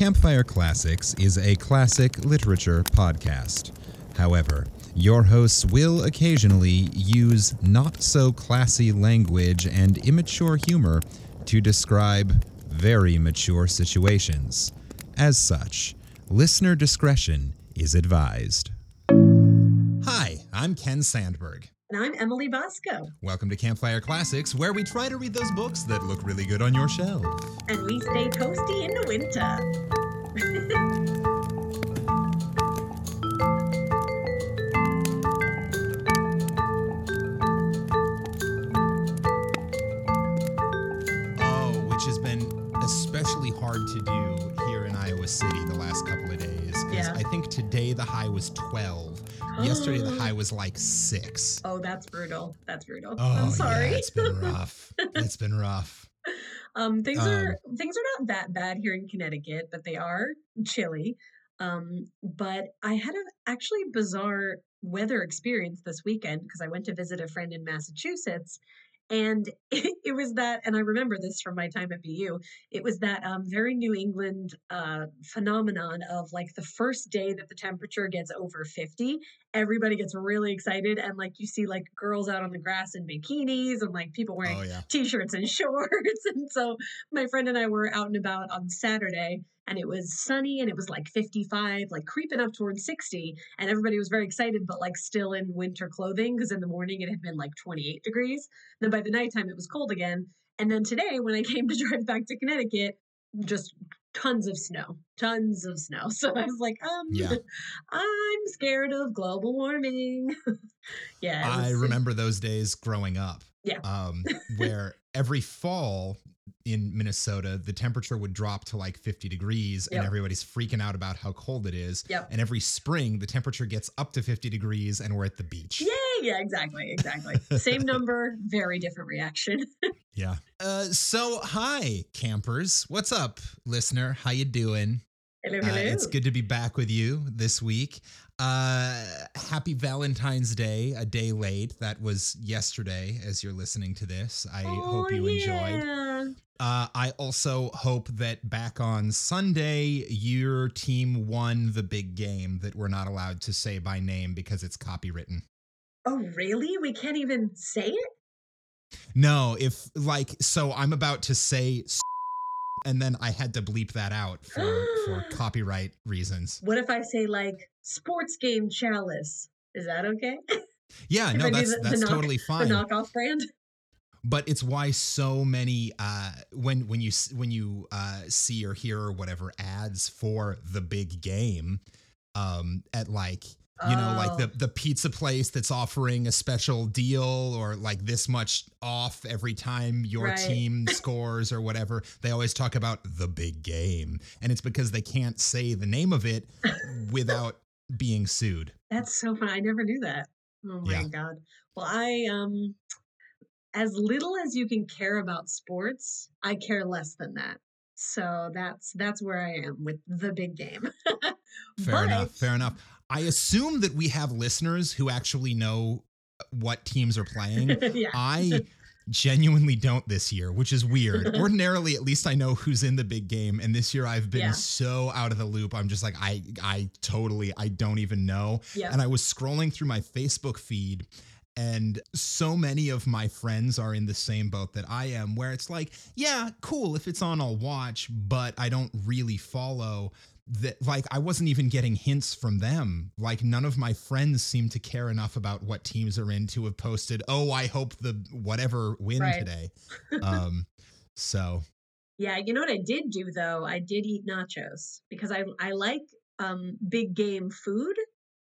Campfire Classics is a classic literature podcast. However, your hosts will occasionally use not so classy language and immature humor to describe very mature situations. As such, listener discretion is advised. Hi, I'm Ken Sandberg. And I'm Emily Bosco. Welcome to Campfire Classics, where we try to read those books that look really good on your shelf. And we stay toasty in the winter. Oh, which has been especially hard to do today the high was 12. Yesterday the high was like 6. Oh, that's brutal. That's brutal. Oh, I'm sorry. Yeah, it's been rough. it's been rough. um, things Um, are things are not that bad here in Connecticut, but they are chilly. Um, but I had an actually bizarre weather experience this weekend because I went to visit a friend in Massachusetts. And it, it was that, and I remember this from my time at BU. It was that um, very New England uh, phenomenon of like the first day that the temperature gets over 50, everybody gets really excited. And like you see like girls out on the grass in bikinis and like people wearing Oh, yeah. t-shirts and shorts and so my friend and i were out and about on saturday and it was sunny and it was like 55 like creeping up towards 60 and everybody was very excited but like still in winter clothing because in the morning it had been like 28 degrees then by the nighttime it was cold again and then today when i came to drive back to connecticut just tons of snow tons of snow so i was like um Yeah. i'm scared of global warming yeah I remember those days growing up. Yeah. Um, where every fall in Minnesota, the temperature would drop to like 50 degrees and everybody's freaking out about how cold it is. Yep. And every spring, the temperature gets up to 50 degrees and we're at the beach. Yay! Yeah, exactly, exactly. Same number, very different reaction. Yeah. Uh, so hi, campers. What's up, listener? How you doing? Hello, Uh, it's good to be back with you this week. Uh, happy Valentine's Day, a day late. That was yesterday as you're listening to this. I hope you enjoyed. enjoyed. Uh, I also hope that back on Sunday, your team won the big game that we're not allowed to say by name because it's copywritten. Oh, really? We can't even say it? No, if like, so I'm about to say, and then I had to bleep that out for for copyright reasons. What if I say like sports game chalice? Is that okay? Yeah, no, that's the- the that's knock- totally the fine. knockoff brand? But it's why so many uh when when you when you uh see or hear or whatever ads for the big game um at like you know like the Oh. the pizza place that's offering a special deal or like this much off every time your Right. team scores or whatever they always talk about the big game and it's because they can't say the name of it without being sued That's so fun. I never knew that. Oh my Yeah. god. Well, I um as little as you can care about sports, I care less than that. So that's that's where I am with the big game. Fair enough. Fair enough. I assume that we have listeners who actually know what teams are playing. yeah. I genuinely don't this year, which is weird. Ordinarily, at least I know who's in the big game, and this year I've been Yeah. so out of the loop. I'm just like I I totally I don't even know. Yeah. And I was scrolling through my Facebook feed and so many of my friends are in the same boat that I am, where it's like, yeah, cool. If it's on, I'll watch, but I don't really follow that. Like, I wasn't even getting hints from them. Like, none of my friends seem to care enough about what teams are in to have posted, oh, I hope the whatever win Right. today. Um, so, Yeah, you know what I did do though? I did eat nachos because I I like um big game food.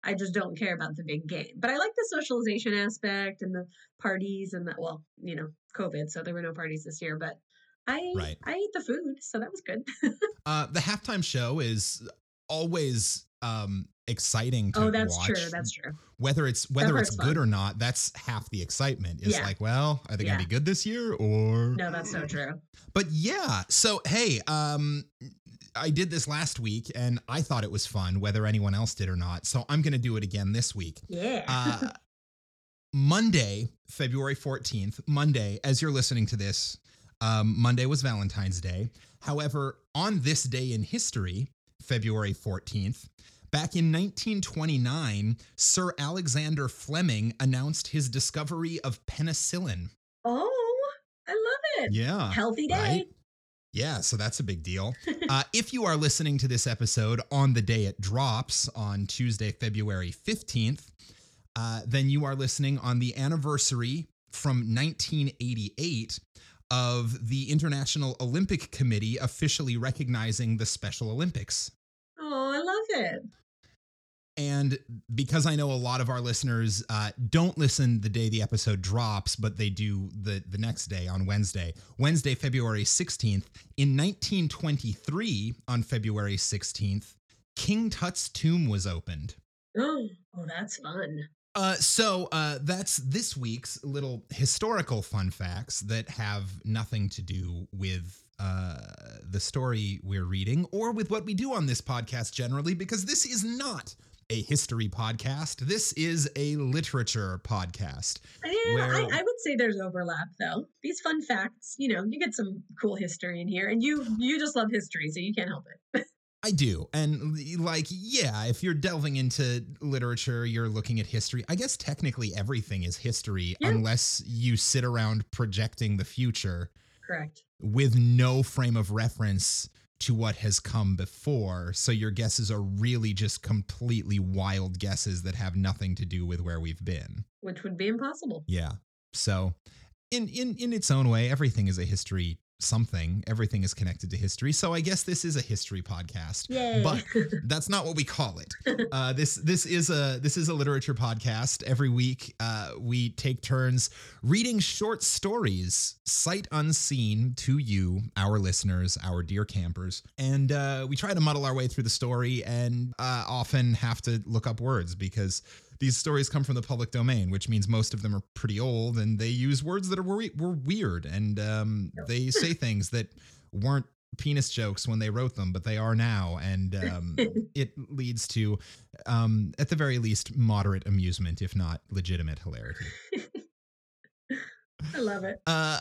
I just don't care about the big game. But I like the socialization aspect and the parties and that. well, you know, COVID, so there were no parties this year, but I Right. I ate the food, so that was good. uh, the halftime show is always um exciting to oh, that's watch. true. That's true. whether it's whether it's part's good fun. or not that's half the excitement is Yeah. like well are they Yeah. gonna be good this year or No, that's so true. but yeah so hey um i did this last week and i thought it was fun whether anyone else did or not so i'm gonna do it again this week Yeah. uh monday february 14th monday as you're listening to this Um, Monday was Valentine's Day. However, on this day in history, February 14th, back in 1929, Sir Alexander Fleming announced his discovery of penicillin. Oh, I love it. Yeah. Healthy day. right? Yeah, so that's a big deal. Uh, if you are listening to this episode on the day it drops on Tuesday, February 15th, uh, then you are listening on the anniversary from 1988 of the International Olympic Committee officially recognizing the Special Olympics. Oh, I love it. And because I know a lot of our listeners uh, don't listen the day the episode drops, but they do the, the next day on Wednesday, Wednesday, February 16th, in 1923, on February 16th, King Tut's tomb was opened. Oh, oh that's fun. Uh, so uh, that's this week's little historical fun facts that have nothing to do with uh, the story we're reading or with what we do on this podcast generally, because this is not a history podcast. This is a literature podcast. Yeah, Where- I, I would say there's overlap though. These fun facts, you know, you get some cool history in here, and you you just love history, so you can't help it. I do. And like, yeah, if you're delving into literature, you're looking at history. I guess technically everything is history Yeah. unless you sit around projecting the future. Correct. with no frame of reference to what has come before. So your guesses are really just completely wild guesses that have nothing to do with where we've been. Which would be impossible. Yeah. So in in in its own way, everything is a history something. Everything is connected to history. So I guess this is a history podcast. Yay. But that's not what we call it. Uh, this this is a this is a literature podcast. Every week, uh, we take turns reading short stories, sight unseen to you, our listeners, our dear campers, and uh, we try to muddle our way through the story, and uh, often have to look up words because. These stories come from the public domain, which means most of them are pretty old, and they use words that are were, were weird, and um, they say things that weren't penis jokes when they wrote them, but they are now, and um, it leads to, um, at the very least, moderate amusement, if not legitimate hilarity. I love it. Uh,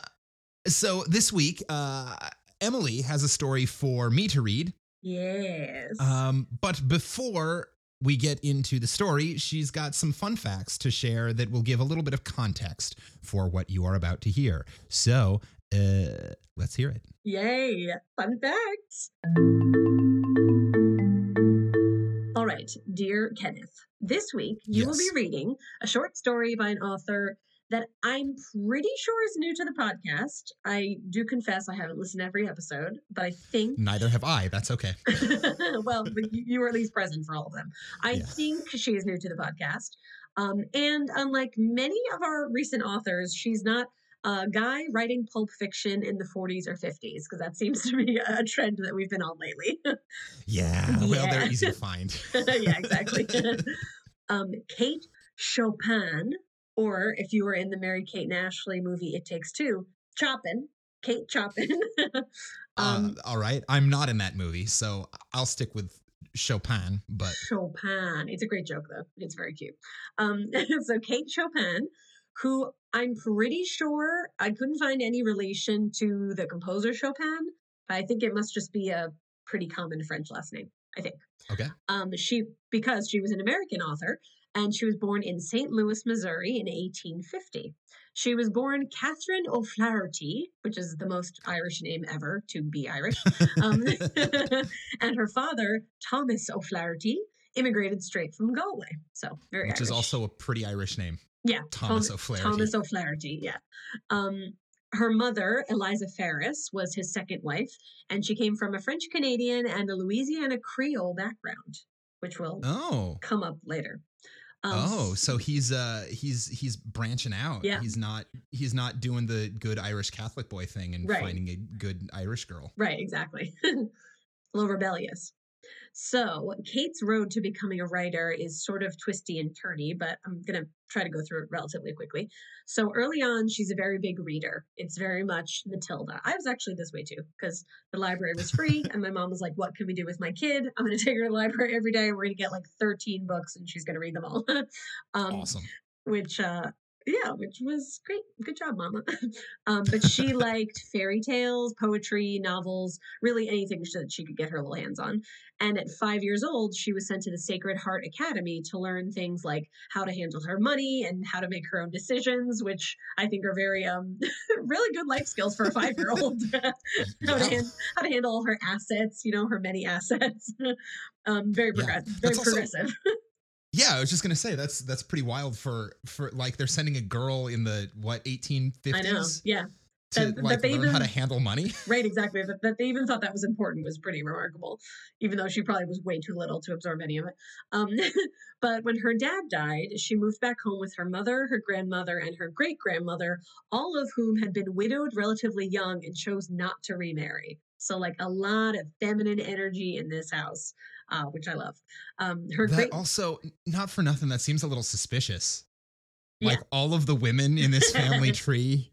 so this week, uh, Emily has a story for me to read. Yes. Um, but before we get into the story, she's got some fun facts to share that will give a little bit of context for what you are about to hear. So uh, let's hear it. Yay! Fun facts. All right, dear Kenneth, this week you will be reading a short story by an author that I'm pretty sure is new to the podcast. I do confess I haven't listened to every episode, but I think, Neither have I. That's okay. well, you were at least present for all of them. I Yeah. think she is new to the podcast. Um, and unlike many of our recent authors, she's not a guy writing pulp fiction in the 40s or 50s, because that seems to be a trend that we've been on lately. Yeah. Well, they're Yeah. easy to find. yeah, exactly. um, Kate Chopin, or if you were in the Mary Kate and Ashley movie It Takes Two, Chopin, Kate Chopin. um, uh, all right. I'm not in that movie, so I'll stick with Chopin, but Chopin. It's a great joke, though. It's very cute. Um, so Kate Chopin, who I'm pretty sure I couldn't find any relation to the composer Chopin, but I think it must just be a pretty common French last name. I think. okay. Um, she because she was an American author and she was born in St. Louis, Missouri in 1850. She was born Catherine O'Flaherty, which is the most Irish name ever to be Irish. Um, and her father, Thomas O'Flaherty, immigrated straight from Galway. So very Which is also a pretty Irish name. yeah, Thomas Thom- O'Flaherty. Thomas O'Flaherty, yeah. Um, her mother, Eliza Faris, was his second wife, and she came from a French Canadian and a Louisiana Creole background, which will Oh. come up later. Um, oh, so he's uh he's he's branching out. Yeah. He's not he's not doing the good Irish Catholic boy thing and Right. finding a good Irish girl. Right, exactly. a little rebellious. So, Kate's road to becoming a writer is sort of twisty and turny, but I'm going to try to go through it relatively quickly. So, early on, she's a very big reader. It's very much Matilda. I was actually this way too, because the library was free, and my mom was like, What can we do with my kid? I'm going to take her to the library every day. And we're going to get like 13 books, and she's going to read them all. um, awesome. which uh Yeah, which was great. Good job, Mama. um, but she liked fairy tales, poetry, novels, really anything that she could get her little hands on. And at five years old, she was sent to the Sacred Heart Academy to learn things like how to handle her money and how to make her own decisions, which I think are very um really good life skills for a five year old. how, to hand, how to handle all her assets, you know, her many assets. um, very progressive. Yeah. Very progressive. Yeah, I was just gonna say that's that's pretty wild for for like they're sending a girl in the what 1850s. I know. Yeah. To that, like that learn even, how to handle money. Right, exactly. That, that they even thought that was important was pretty remarkable, even though she probably was way too little to absorb any of it. Um, but when her dad died, she moved back home with her mother, her grandmother, and her great grandmother, all of whom had been widowed relatively young and chose not to remarry. So, like a lot of feminine energy in this house uh, which I love. Um, her that great also not for nothing. That seems a little suspicious. Yeah. Like all of the women in this family tree,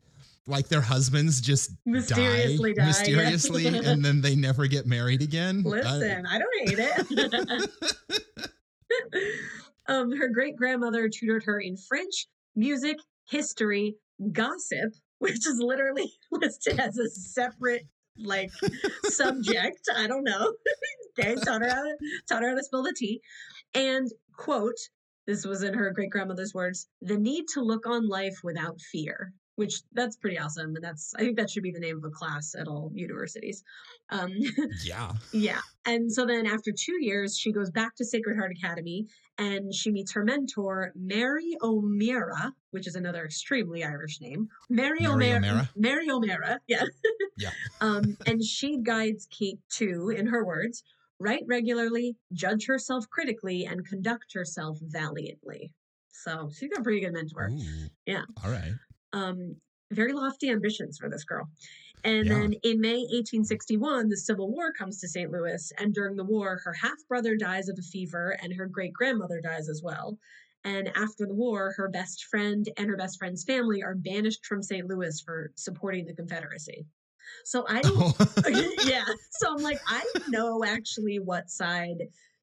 like their husbands just mysteriously die, die mysteriously, and then they never get married again. Listen, I, I don't hate it. um, her great grandmother tutored her in French, music, history, gossip, which is literally listed as a separate like subject. I don't know. okay, taught her how to taught her how to spill the tea. And quote, this was in her great grandmother's words, the need to look on life without fear which that's pretty awesome and that's i think that should be the name of a class at all universities. Um, yeah. yeah and so then after two years she goes back to sacred heart academy and she meets her mentor mary o'meara which is another extremely irish name. Mary, mary o'meara mary o'meara yeah. Yeah. Um, and she guides kate to in her words write regularly judge herself critically and conduct herself valiantly. So she's got a pretty good mentor. Ooh, yeah. All right um, very lofty ambitions for this girl. And yeah. then in May 1861, the Civil War comes to St. Louis. And during the war, her half brother dies of a fever, and her great grandmother dies as well. And after the war, her best friend and her best friend's family are banished from St. Louis for supporting the Confederacy. So I, oh. yeah. So I'm like, I don't know actually what side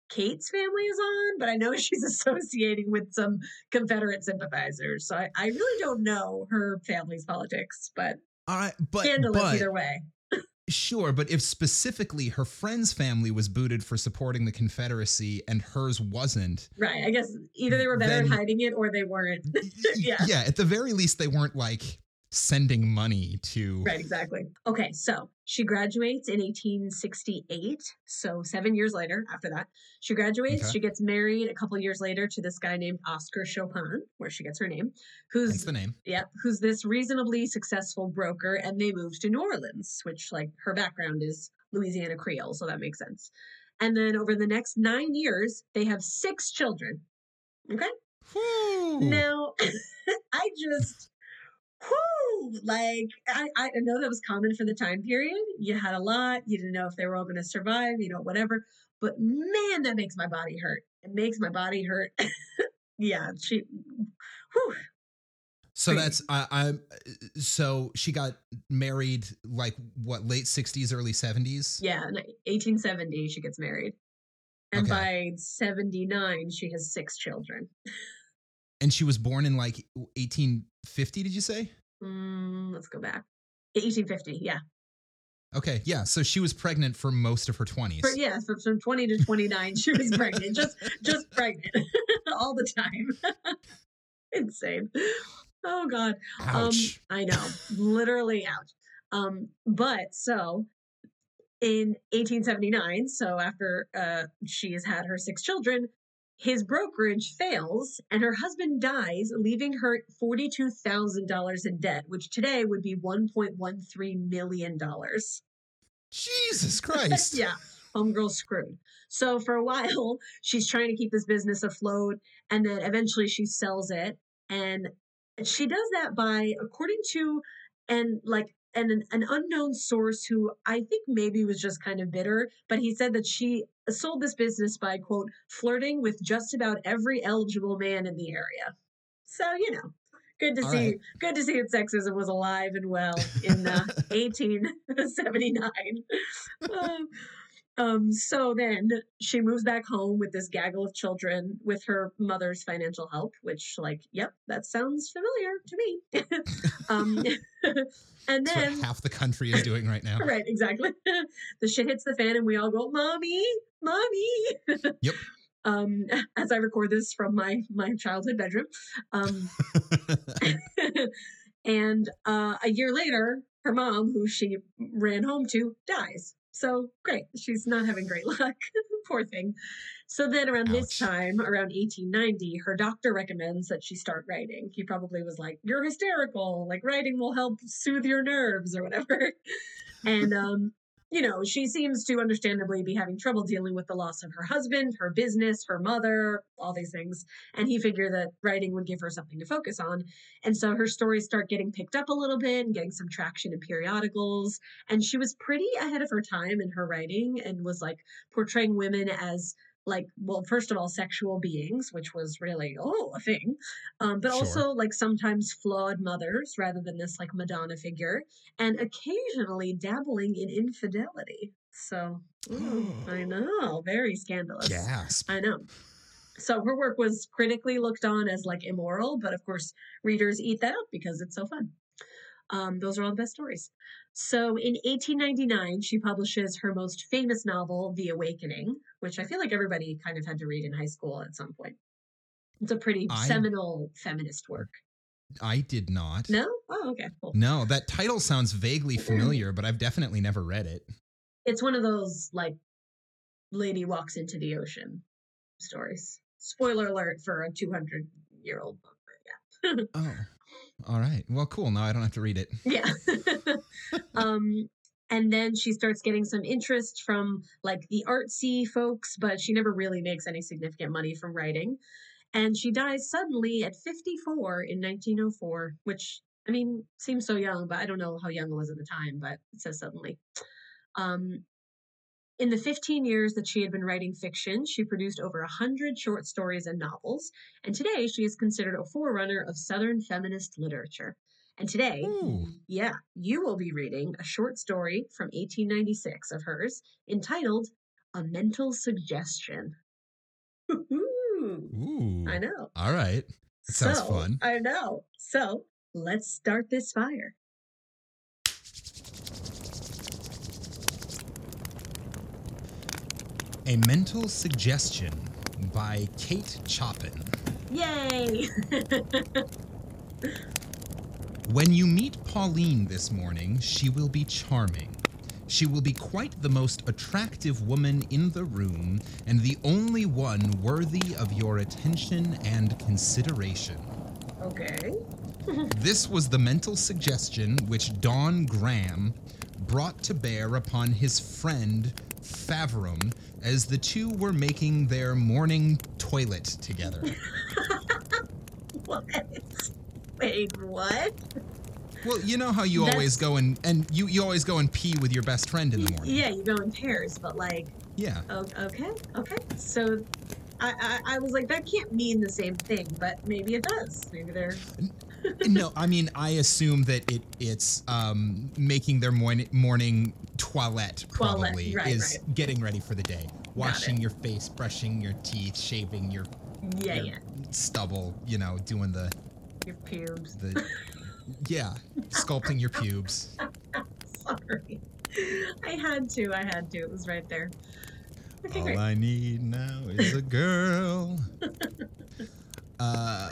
Kate's family is on, but I know she's associating with some Confederate sympathizers. So I, I really don't know her family's politics, but all right, but scandalous but, either way. sure, but if specifically her friend's family was booted for supporting the Confederacy and hers wasn't, right? I guess either they were better then, at hiding it or they weren't. yeah, yeah. At the very least, they weren't like sending money to right exactly. Okay so she graduates in 1868 so seven years later after that. She graduates okay. she gets married a couple years later to this guy named oscar chopin where she gets her name who's the name. Yeah who's this reasonably successful broker and they move to new orleans which like her background is louisiana creole so that makes sense. And then over the next nine years they have six children. Okay? Whew. now i just whoo, like I, I know that was common for the time period. You had a lot, you didn't know if they were all going to survive, you know, whatever. But man, that makes my body hurt. It makes my body hurt. yeah, she, whew. So that's I, I'm. Uh, so she got married like what late '60s, early '70s. Yeah, 1870 she gets married, and okay. by '79 she has six children. And she was born in like 1850, did you say? Mm, let's go back. 1850, yeah. Okay, yeah. So she was pregnant for most of her 20s. For, yeah, from, from 20 to 29, she was pregnant. just just pregnant all the time. Insane. Oh God. Ouch. Um, I know. Literally ouch. Um, but so in 1879, so after uh, she has had her six children, his brokerage fails and her husband dies, leaving her $42,000 in debt, which today would be $1.13 million. Jesus Christ. yeah, homegirl screwed. So for a while, she's trying to keep this business afloat, and then eventually she sells it. And she does that by, according to, and like and an, an, unknown source who I think maybe was just kind of bitter, but he said that she sold this business by quote flirting with just about every eligible man in the area. So you know, good to All see. Right. Good to see that sexism was alive and well in uh, 1879. Um, Um, so then she moves back home with this gaggle of children with her mother's financial help, which, like, yep, that sounds familiar to me. um, and then half the country is doing right now. right, exactly. the shit hits the fan, and we all go, "Mommy, mommy." Yep. Um, as I record this from my my childhood bedroom, um, and uh, a year later, her mom, who she ran home to, dies. So great, she's not having great luck. Poor thing. So then, around this time, around 1890, her doctor recommends that she start writing. He probably was like, "You're hysterical. Like writing will help soothe your nerves or whatever." and um, you know, she seems to understandably be having trouble dealing with the loss of her husband, her business, her mother, all these things. And he figured that writing would give her something to focus on. And so her stories start getting picked up a little bit and getting some traction in periodicals. And she was pretty ahead of her time in her writing and was like portraying women as like well first of all sexual beings which was really oh a thing um, but Sure. also like sometimes flawed mothers rather than this like madonna figure and occasionally dabbling in infidelity so ooh, i know very scandalous Gasp. I know. So her work was critically looked on as like immoral, but of course, readers eat that up because it's so fun. Um, those are all the best stories. So in 1899, she publishes her most famous novel, The Awakening, which I feel like everybody kind of had to read in high school at some point. It's a pretty I- seminal feminist work. I did not. No? Oh, okay, cool. No, that title sounds vaguely hmm. familiar, but I've definitely never read it. It's one of those like lady walks into the ocean stories. Spoiler alert for a 200 year old book. Yeah. Oh, all right. Well, cool. Now I don't have to read it. Yeah. um, and then she starts getting some interest from like the artsy folks, but she never really makes any significant money from writing. And she dies suddenly at 54 in 1904, which I mean seems so young, but I don't know how young it was at the time, but it says suddenly. Um, in the 15 years that she had been writing fiction, she produced over 100 short stories and novels, and today she is considered a forerunner of Southern feminist literature. And today, Ooh. yeah, you will be reading a short story from 1896 of hers entitled A Mental Suggestion. Ooh. I know. All right. Sounds So, fun. I know. So let's start this fire. A Mental Suggestion by Kate Chopin. Yay! When you meet Pauline this morning, she will be charming. She will be quite the most attractive woman in the room and the only one worthy of your attention and consideration. okay. This was the mental suggestion which Don Graham brought to bear upon his friend Faverham as the two were making their morning toilet together. What? Wait, what? well, you know how you always go and and you you always go and pee with your best friend in the morning. Yeah, you go in pairs, but like, Yeah. okay, okay. So I, I, I was like, that can't mean the same thing, but maybe it does. Maybe they're. no, I mean I assume that it it's um making their morning morning toilette Toilette, probably right, is getting ready for the day. Washing your face, brushing your teeth, shaving your Yeah, your yeah. stubble, you know, doing the Your pubes. the yeah, sculpting your pubes. Sorry. I had to. I had to. It was right there. All great. I need now is a girl. uh,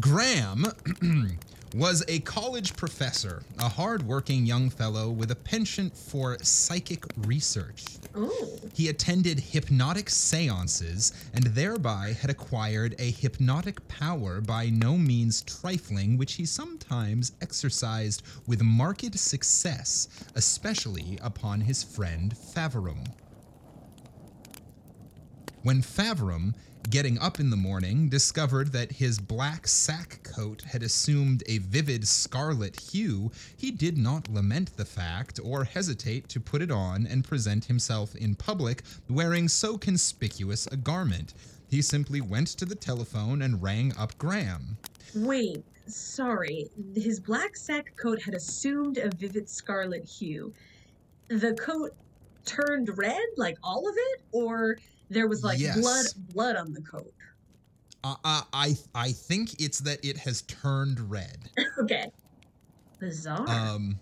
Graham was a college professor, a hard-working young fellow with a penchant for psychic research. Oh, He attended hypnotic seances and thereby had acquired a hypnotic power by no means trifling, which he sometimes exercised with marked success, especially upon his friend Faverham. When Faverham, getting up in the morning, discovered that his black sack coat had assumed a vivid scarlet hue, he did not lament the fact or hesitate to put it on and present himself in public wearing so conspicuous a garment. He simply went to the telephone and rang up Graham. wait. Sorry. His black sack coat had assumed a vivid scarlet hue. The coat turned red, like all of it, or there was like Yes. blood blood on the coat. Uh, uh, I I think it's that it has turned red. okay. Bizarre. Um,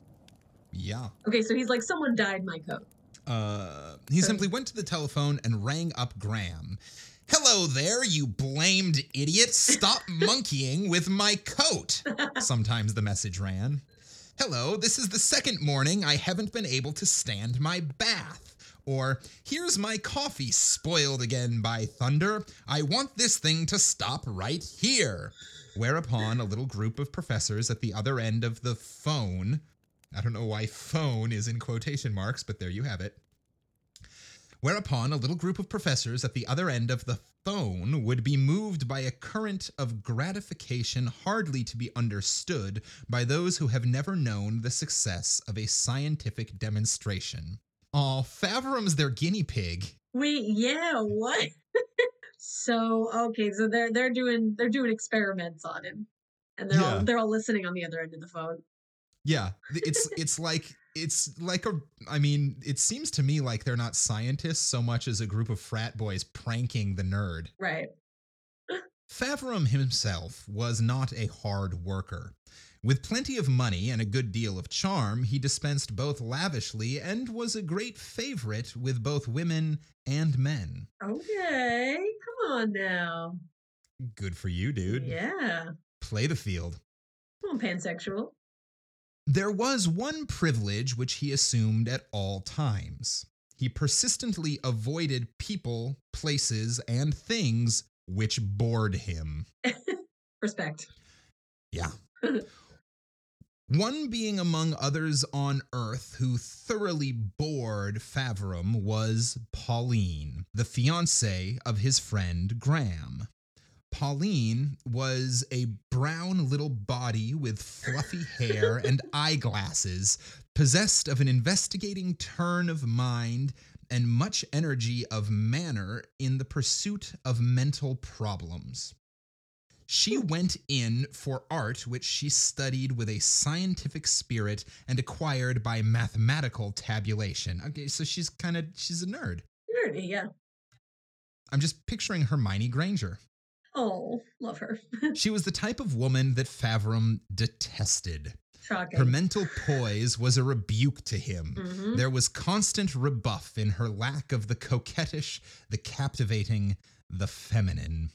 yeah. okay, so he's like, someone dyed my coat. Uh, he So- simply went to the telephone and rang up Graham. Hello there, you blamed idiot! Stop monkeying with my coat. Sometimes the message ran. Hello, this is the second morning I haven't been able to stand my bath. Or, here's my coffee spoiled again by thunder. I want this thing to stop right here. Whereupon a little group of professors at the other end of the phone, I don't know why phone is in quotation marks, but there you have it. Whereupon a little group of professors at the other end of the phone would be moved by a current of gratification hardly to be understood by those who have never known the success of a scientific demonstration. Uh, Aw, Faverham's their guinea pig. Wait, yeah, what? so okay, so they're they're doing they're doing experiments on him. And they're all they're all listening on the other end of the phone. Yeah, it's it's like it's like a I mean, it seems to me like they're not scientists so much as a group of frat boys pranking the nerd. Right. Faverham himself was not a hard worker. With plenty of money and a good deal of charm, he dispensed both lavishly and was a great favorite with both women and men. Okay. Come on now. Good for you, dude. Yeah. Play the field. Come on, pansexual. There was one privilege which he assumed at all times. He persistently avoided people, places, and things which bored him. Respect. Yeah. One being among others on Earth who thoroughly bored Faverham was Pauline, the fiancée of his friend Graham. Pauline was a brown little body with fluffy hair and eyeglasses, possessed of an investigating turn of mind and much energy of manner in the pursuit of mental problems. She went in for art, which she studied with a scientific spirit and acquired by mathematical tabulation. Okay, so she's kind of she's a nerd. Nerdy, yeah. I'm just picturing Hermione Granger. Oh, love her. She was the type of woman that Faverham detested. Shocking. Her mental poise was a rebuke to him. Mhm. There was constant rebuff in her lack of the coquettish, the captivating, the feminine.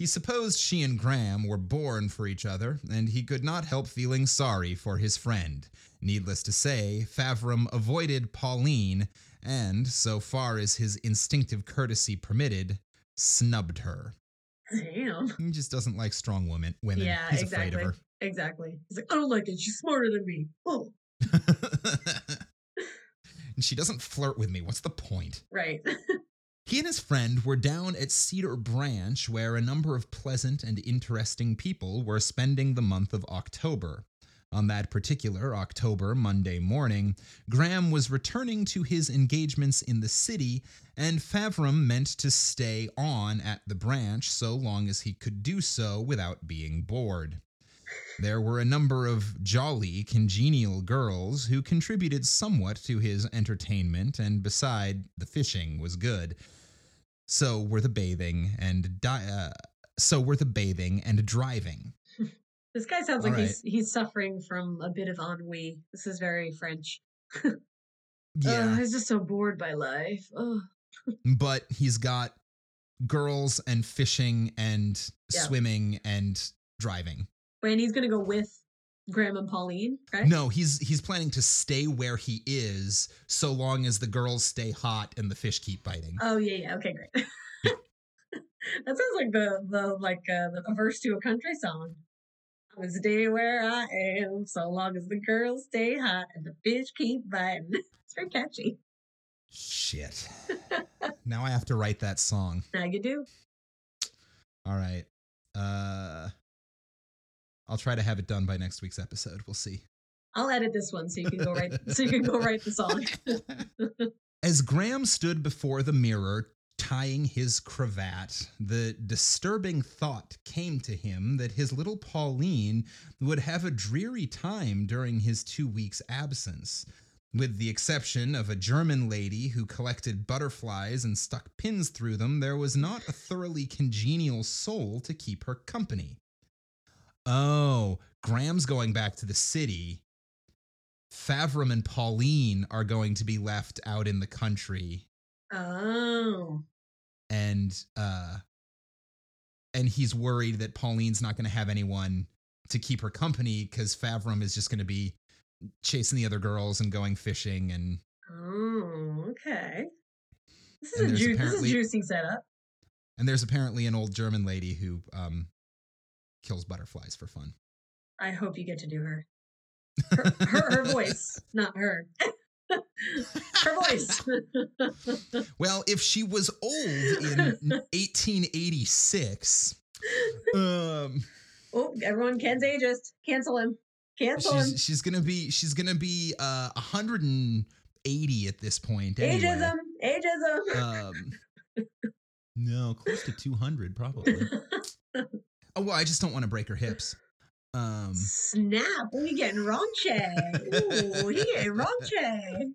He supposed she and Graham were born for each other, and he could not help feeling sorry for his friend. Needless to say, Faverham avoided Pauline and, so far as his instinctive courtesy permitted, snubbed her. Damn. He just doesn't like strong women. Women. Yeah, He's exactly. afraid of her. Exactly. He's like, I don't like it. She's smarter than me. Oh, and she doesn't flirt with me. What's the point? right. He and his friend were down at Cedar Branch, where a number of pleasant and interesting people were spending the month of October. On that particular October Monday morning, Graham was returning to his engagements in the city, and Faverham meant to stay on at the branch so long as he could do so without being bored. There were a number of jolly, congenial girls who contributed somewhat to his entertainment, and beside, the fishing was good. So were the bathing and di- uh, so were the bathing and driving. This guy sounds All like he's he's suffering from a bit of ennui. This is very French. Yeah, Ugh, he's just so bored by life. But he's got girls and fishing and Yeah. swimming and driving. And he's gonna go with Graham and Pauline, right? No, he's he's planning to stay where he is so long as the girls stay hot and the fish keep biting. Oh yeah, yeah. Okay, great. that sounds like the the like uh, the a verse to a country song. I will stay where I am so long as the girls stay hot and the fish keep biting. It's very catchy. Shit. now I have to write that song. Now you do. All right. Uh I'll try to have it done by next week's episode. We'll see. I'll edit this one so you can go write so you can go write the song. As Graham stood before the mirror tying his cravat, the disturbing thought came to him that his little Pauline would have a dreary time during his two weeks' absence. With the exception of a German lady who collected butterflies and stuck pins through them, there was not a thoroughly congenial soul to keep her company. Oh, Graham's going back to the city. Faverham and Pauline are going to be left out in the country Oh. and uh and he's worried that Pauline's not going to have anyone to keep her company cuz Faverham is just going to be chasing the other girls and going fishing and Oh, okay. This is a ju- this is apparently- juicy setup. and there's apparently an old German lady who um kills butterflies for fun. I hope you get to do her. Her, her, her voice, not her. her voice. Well, if she was old in 1886, um oh, everyone, Ken's ageist. Cancel him. Cancel him. she's she's gonna be she's gonna be uh 180 at this point anyway. Ageism. Ageism. um no close to 200 probably oh well i just don't want to break her hips um Snap. We getting raunchy. Ooh, he getting raunchy.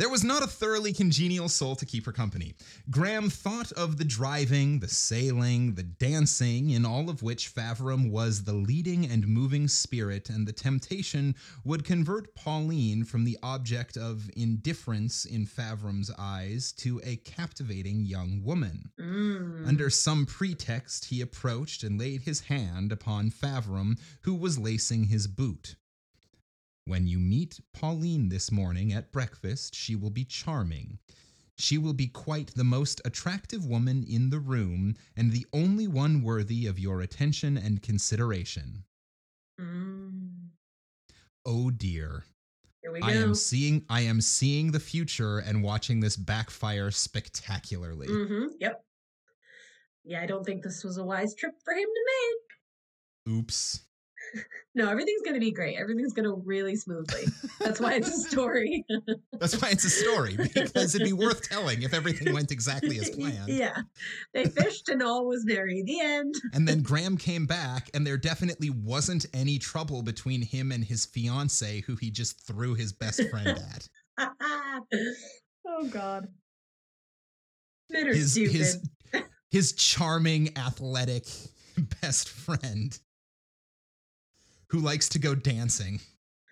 There was not a thoroughly congenial soul to keep her company. Graham thought of the driving, the sailing, the dancing, in all of which Faverham was the leading and moving spirit, and the temptation would convert Pauline from the object of indifference in Faverham's eyes to a captivating young woman. Mm. Under some pretext, he approached and laid his hand upon Faverham, who was lacing his boot. When you meet Pauline this morning at breakfast, she will be charming. She will be quite the most attractive woman in the room, and the only one worthy of your attention and consideration. Mm. Oh dear. Here we go. I am seeing I am seeing the future and watching this backfire spectacularly. Mm-hmm, Yep. Yeah, I don't think this was a wise trip for him to make. Oops. No, everything's going to be great. Everything's going to really smoothly. That's why it's a story. That's why it's a story, because it'd be worth telling if everything went exactly as planned. yeah. They fished and all was merry. The end. And then Graham came back, and there definitely wasn't any trouble between him and his fiance, who he just threw his best friend at. oh, God. His stupid. his his charming, athletic best friend who likes to go dancing.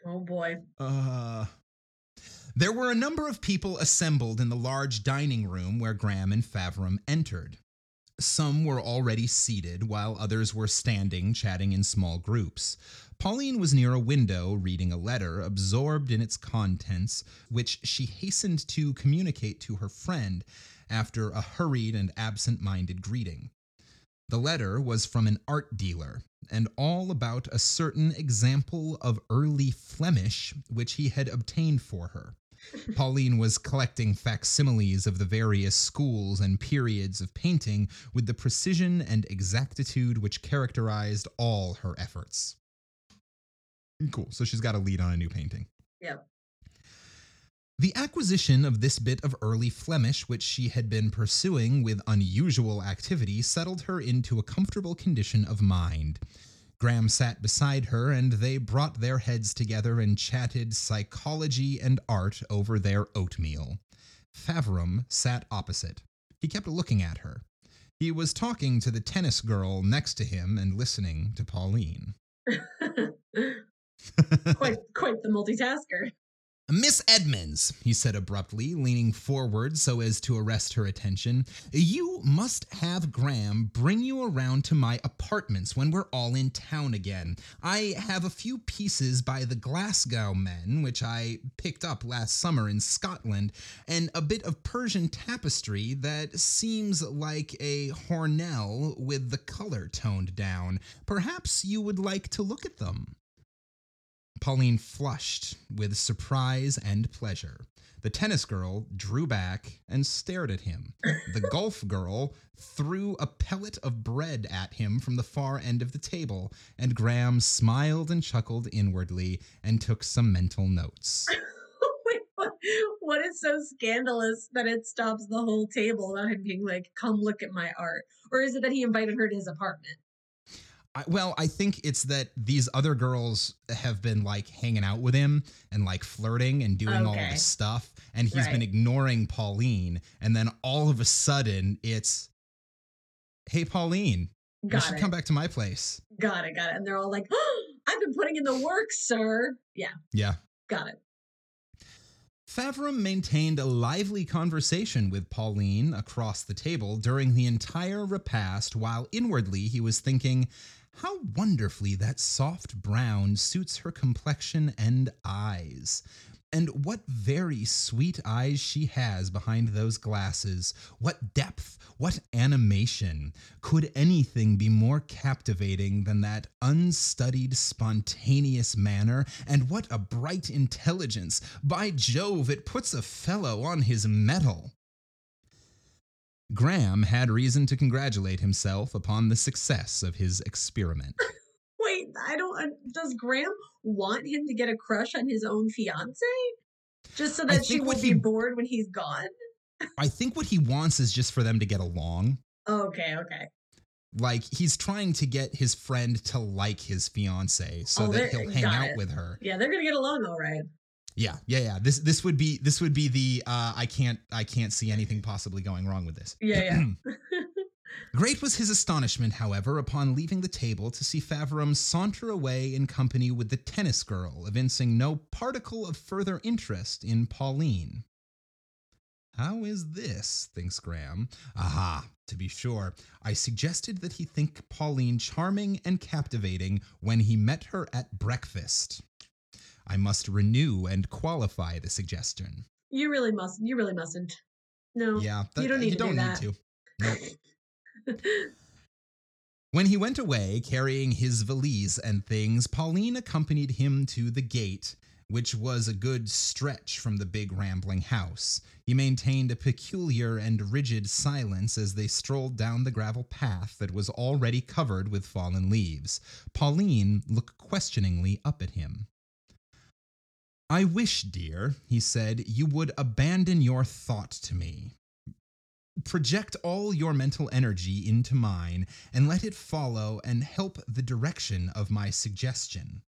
oh, boy. Uh there were a number of people assembled in the large dining room where Graham and Faverham entered. Some were already seated, while others were standing, chatting in small groups. Pauline was near a window, reading a letter, absorbed in its contents, which she hastened to communicate to her friend after a hurried and absent minded greeting. The letter was from an art dealer, and all about a certain example of early Flemish which he had obtained for her. Pauline was collecting facsimiles of the various schools and periods of painting with the precision and exactitude which characterized all her efforts. Cool. So she's got a lead on a new painting. Yep. The acquisition of this bit of early Flemish, which she had been pursuing with unusual activity, settled her into a comfortable condition of mind. Graham sat beside her, and they brought their heads together and chatted psychology and art over their oatmeal. Faverham sat opposite. He kept looking at her. He was talking to the tennis girl next to him and listening to Pauline. quite, quite the multitasker. Miss Edmonds, he said abruptly, leaning forward so as to arrest her attention, you must have Graham bring you around to my apartments when we're all in town again. I have a few pieces by the Glasgow men, which I picked up last summer in Scotland, and a bit of Persian tapestry that seems like a Hornel with the color toned down. Perhaps you would like to look at them. Pauline flushed with surprise and pleasure. The tennis girl drew back and stared at him. The golf girl threw a pellet of bread at him from the far end of the table, and Graham smiled and chuckled inwardly and took some mental notes. What is so scandalous that it stops the whole table about him being like, come look at my art? Or is it that he invited her to his apartment? I, well, I think it's that these other girls have been like hanging out with him and like flirting and doing all this stuff, and he's been ignoring Pauline. And then all of a sudden, it's, "Hey, Pauline, you should it. come back to my place." Got it. Got it. And they're all like, oh, I've been putting in the work, sir. Yeah. Yeah. Got it. Faverham maintained a lively conversation with Pauline across the table during the entire repast, while inwardly he was thinking, how wonderfully that soft brown suits her complexion and eyes. And what very sweet eyes she has behind those glasses. What depth, what animation. Could anything be more captivating than that unstudied, spontaneous manner? And what a bright intelligence. By Jove, it puts a fellow on his mettle. Graham had reason to congratulate himself upon the success of his experiment. Wait, I don't. uh, Does Graham want him to get a crush on his own fiance? Just so that she think what won't he- be bored when he's gone? I think what he wants is just for them to get along. Okay, okay. Like he's trying to get his friend to like his fiance so Oh, that he'll hang out it. with her. Yeah, they're gonna get along all right. Yeah, yeah, yeah. This this would be this would be the uh, I can't I can't see anything possibly going wrong with this. Yeah, yeah. Great was his astonishment, however, upon leaving the table to see Faverham saunter away in company with the tennis girl, evincing no particle of further interest in Pauline. How is this? thinks Graham. Aha, to be sure, I suggested that he think Pauline charming and captivating when he met her at breakfast. I must renew and qualify the suggestion. You really must. You really mustn't. No. Yeah, you don't uh, need you to don't do need that. to. Nope. When he went away carrying his valise and things, Pauline accompanied him to the gate, which was a good stretch from the big rambling house. He maintained a peculiar and rigid silence as they strolled down the gravel path that was already covered with fallen leaves. Pauline looked questioningly up at him. I wish, dear, he said, you would abandon your thought to me project all your mental energy into mine and let it follow and help the direction of my suggestion.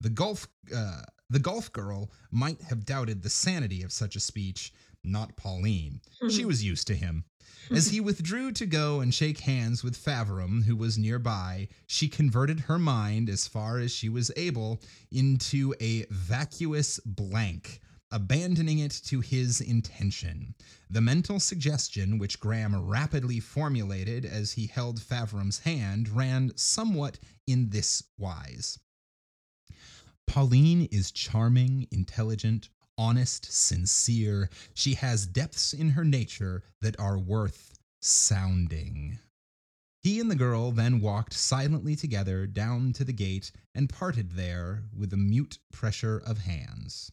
The golf, uh, the golf girl might have doubted the sanity of such a speech, not Pauline. She was used to him. As he withdrew to go and shake hands with Faverham, who was nearby, she converted her mind, as far as she was able, into a vacuous blank, abandoning it to his intention. The mental suggestion, which Graham rapidly formulated as he held Faverham's hand, ran somewhat in this wise Pauline is charming, intelligent, honest, sincere. She has depths in her nature that are worth sounding. He and the girl then walked silently together down to the gate and parted there with a mute pressure of hands.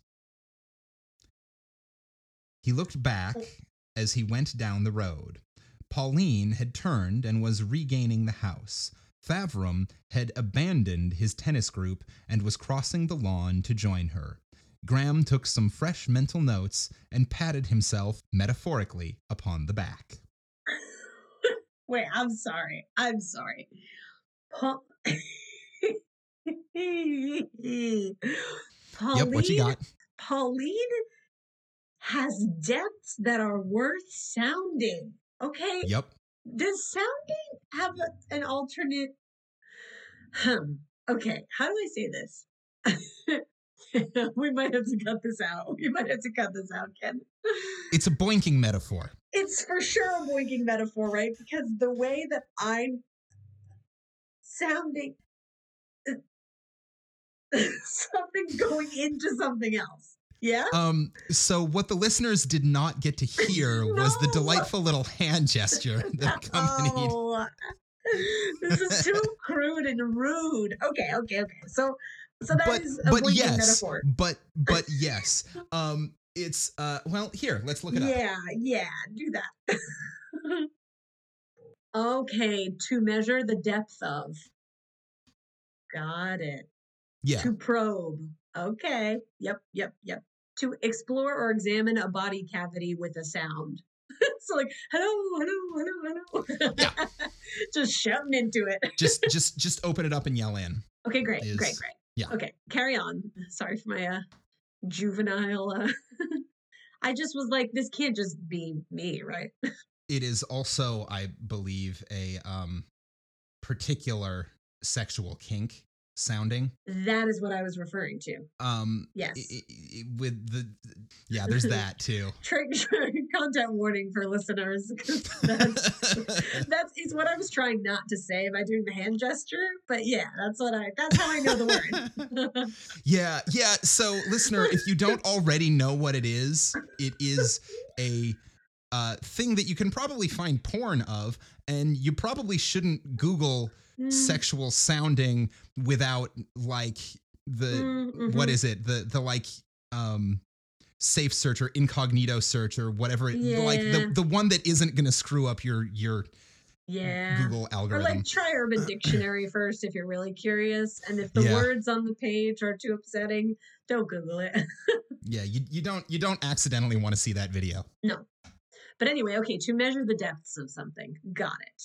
He looked back as he went down the road. Pauline had turned and was regaining the house. Faverham had abandoned his tennis group and was crossing the lawn to join her. Graham took some fresh mental notes and patted himself metaphorically upon the back. Wait, I'm sorry. I'm sorry. Pa- Pauline, Yep, what you got? Pauline has depths that are worth sounding. Okay. Yep. Does sounding have a, an alternate? Hmm. Okay. How do I say this? we might have to cut this out. We might have to cut this out, Ken. It's a boinking metaphor. It's for sure a boinking metaphor, right? Because the way that I'm sounding something going into something else. Yeah? Um, so what the listeners did not get to hear was the delightful little hand gesture that accompanied. Oh, this is too crude and rude. Okay, okay, okay. So so that but is a but yes, metaphor. but but yes. Um, it's uh. Well, here, let's look it up. Yeah, yeah, do that. okay, to measure the depth of. Got it. Yeah. To probe. Okay. Yep, yep, yep. To explore or examine a body cavity with a sound. so like, hello, hello, hello, hello. Yeah. just shouting into it. just just just open it up and yell in. Okay, great, Is- great, great. Yeah. Okay, carry on. Sorry for my uh, juvenile. Uh, I just was like, this can't just be me, right? It is also, I believe, a um particular sexual kink sounding. That is what I was referring to. Um Yes. i- i- i- with the yeah, there's that too. Trick content warning for listeners. that's that's it's what I was trying not to say by doing the hand gesture, but yeah, that's what I that's how I know the word. Yeah, yeah. So, listener, if you don't already know what it is, it is a uh, thing that you can probably find porn of, and you probably shouldn't Google Mm, sexual sounding without like the mm-hmm. is it the the like um safe search or incognito search or whatever it, like the the one that isn't going to screw up your your yeah. Google algorithm Or like try Urban Dictionary first if you're really curious, and if the Yeah. words on the page are too upsetting, don't Google it. yeah, you you don't you don't accidentally want to see that video. No. But anyway, okay, to measure the depths of something, got it.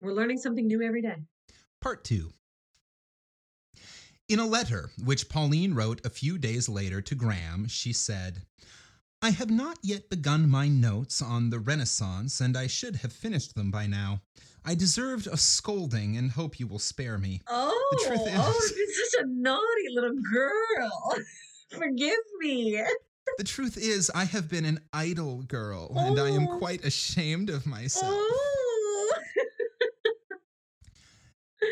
We're learning something new every day. Part 2. In a letter which Pauline wrote a few days later to Graham, she said, I have not yet begun my notes on the Renaissance, and I should have finished them by now. I deserved a scolding and hope you will spare me. Oh, truth oh, you're such a naughty little girl. Forgive me. The truth is, I have been an idle girl, and I am Oh. quite ashamed of myself. Oh.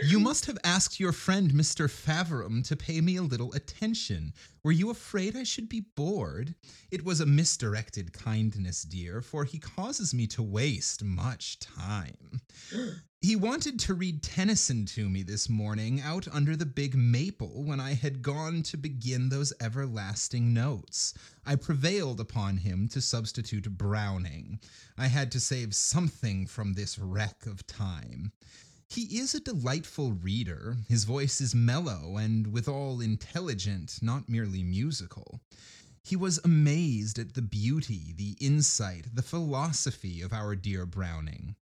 You must have asked your friend Mr. Faverham to pay me a little attention. Were you afraid I should be bored? It was a misdirected kindness, dear, for he causes me to waste much time. He wanted to read Tennyson to me this morning out under the big maple when I had gone to begin those everlasting notes. I prevailed upon him to substitute Browning. I had to save something from this wreck of time. He is a delightful reader. His voice is mellow and withal intelligent, not merely musical. He was amazed at the beauty, the insight, the philosophy of our dear Browning.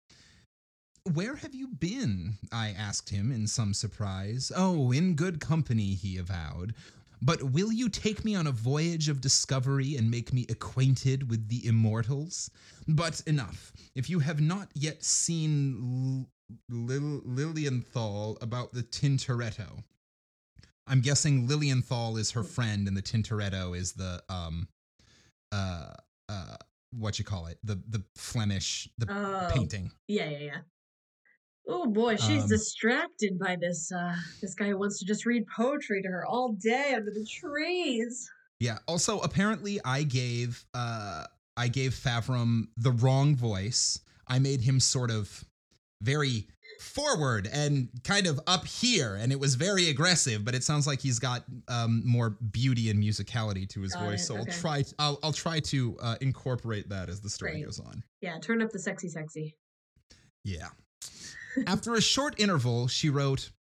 Where have you been? I asked him in some surprise. Oh, in good company, he avowed. But will you take me on a voyage of discovery and make me acquainted with the immortals? But enough. If you have not yet seen Lil- Lilienthal about the Tintoretto. I'm guessing Lilienthal is her friend, and the Tintoretto is the um, uh, uh, what you call it, the the Flemish the Oh. painting. Yeah, yeah, yeah. Oh boy, she's Um, distracted by this uh this guy who wants to just read poetry to her all day under the trees. Yeah. Also, apparently, I gave uh, I gave Faverham the wrong voice. I made him sort of very forward and kind of up here, and it was very aggressive. But it sounds like he's got um, more beauty and musicality to his Got voice. it, So okay. I'll try. I'll I'll try to uh, incorporate that as the story Great. goes on. Yeah, turn up the sexy sexy. Yeah. After a short interval, she wrote,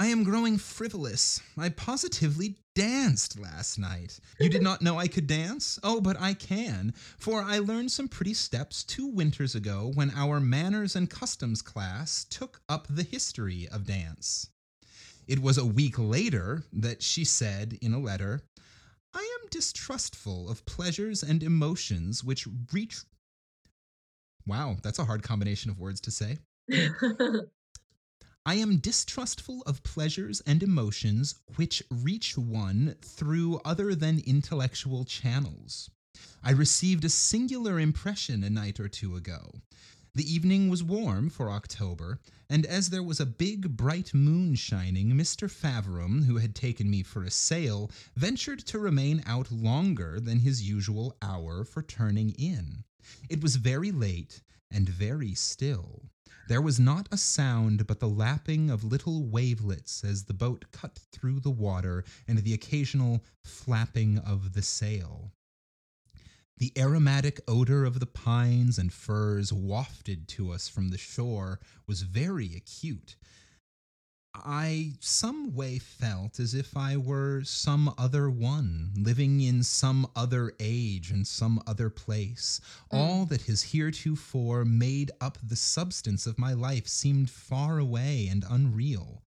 I am growing frivolous. I positively danced last night. You did not know I could dance? Oh, but I can, for I learned some pretty steps two winters ago when our manners and customs class took up the history of dance. It was a week later that she said in a letter, I am distrustful of pleasures and emotions which reach. Wow, that's a hard combination of words to say. I am distrustful of pleasures and emotions which reach one through other than intellectual channels. I received a singular impression a night or two ago. The evening was warm for October, and as there was a big bright moon shining, Mr. Faverham, who had taken me for a sail, ventured to remain out longer than his usual hour for turning in. It was very late and very still. There was not a sound but the lapping of little wavelets as the boat cut through the water and the occasional flapping of the sail. The aromatic odor of the pines and firs wafted to us from the shore was very acute. I some way felt as if I were some other one, living in some other age and some other place. All that has heretofore made up the substance of my life seemed far away and unreal.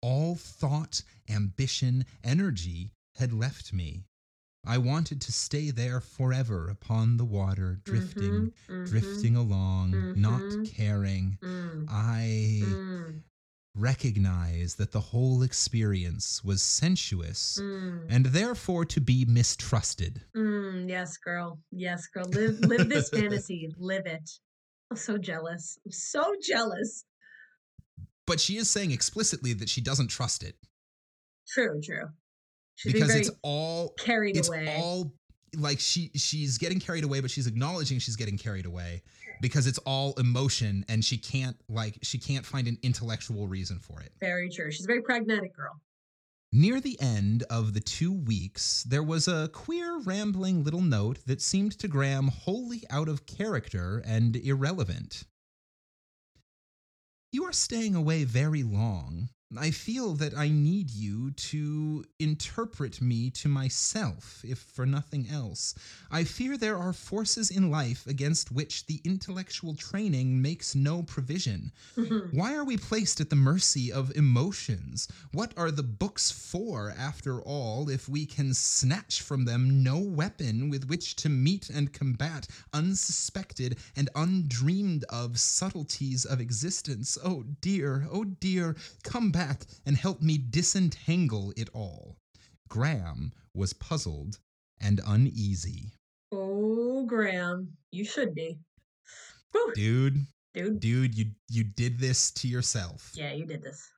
All thought, ambition, energy had left me. I wanted to stay there forever upon the water, drifting, Mhm, mhm, drifting along, not mhm. caring. mm, I mm, recognize that the whole experience was sensuous mm, and therefore to be mistrusted. mm. Yes, girl. Yes, girl. Live live this fantasy. Live it. I'm so jealous. I'm so jealous. But she is saying explicitly that she doesn't trust it True, true. Because it's all carried it's away. all like she she's getting carried away but she's acknowledging she's getting carried away because it's all emotion and she can't like she can't find an intellectual reason for it. very true. She's a very pragmatic girl. Near the end of the two weeks, there was a queer, rambling little note that seemed to Graham wholly out of character and irrelevant. You are staying away very long. I feel that I need you to interpret me to myself, if for nothing else. I fear there are forces in life against which the intellectual training makes no provision. Mhm. Why are we placed at the mercy of emotions? What are the books for, after all, if we can snatch from them no weapon with which to meet and combat unsuspected and undreamed of subtleties of existence? Oh dear, oh dear, come back and help me disentangle it all. Graham was puzzled and uneasy. Oh, Graham, you should be. Whew, Dude, dude. dude, you you did this to yourself. Yeah, you did this.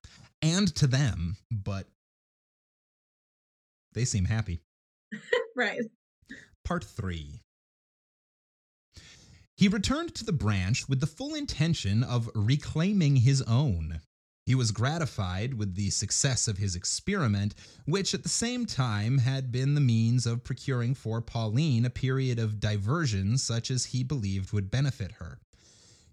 and to them, but they seem happy. Right. Part 3 He returned to the branch with the full intention of reclaiming his own. He was gratified with the success of his experiment, which at the same time had been the means of procuring for Pauline a period of diversion such as he believed would benefit her.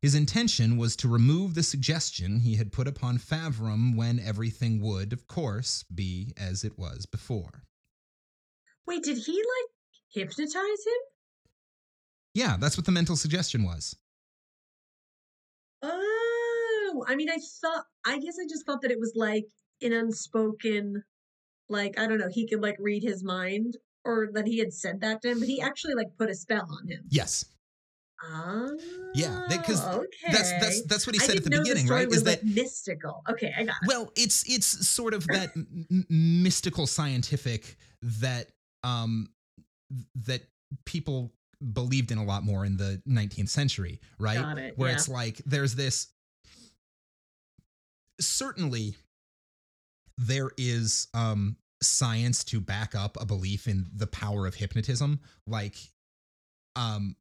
His intention was to remove the suggestion he had put upon Faverham when everything would, of course, be as it was before. Wait, did he like hypnotize him? Yeah, that's what the mental suggestion was. Oh. Oh, I mean, I thought, I guess I just thought that it was like an unspoken, like, I don't know, he could like read his mind or that he had said that to him, but he actually like put a spell on him. Yes. Ah, Yeah, 'cause okay. That's that's that's what he said at the beginning, story right? Is that like mystical. Okay, I got it. well, it's it's sort of that m- mystical scientific that um that people believed in a lot more in the 19th century, right? Got it, Where yeah. it's like there's this certainly there is um science to back up a belief in the power of hypnotism. Like um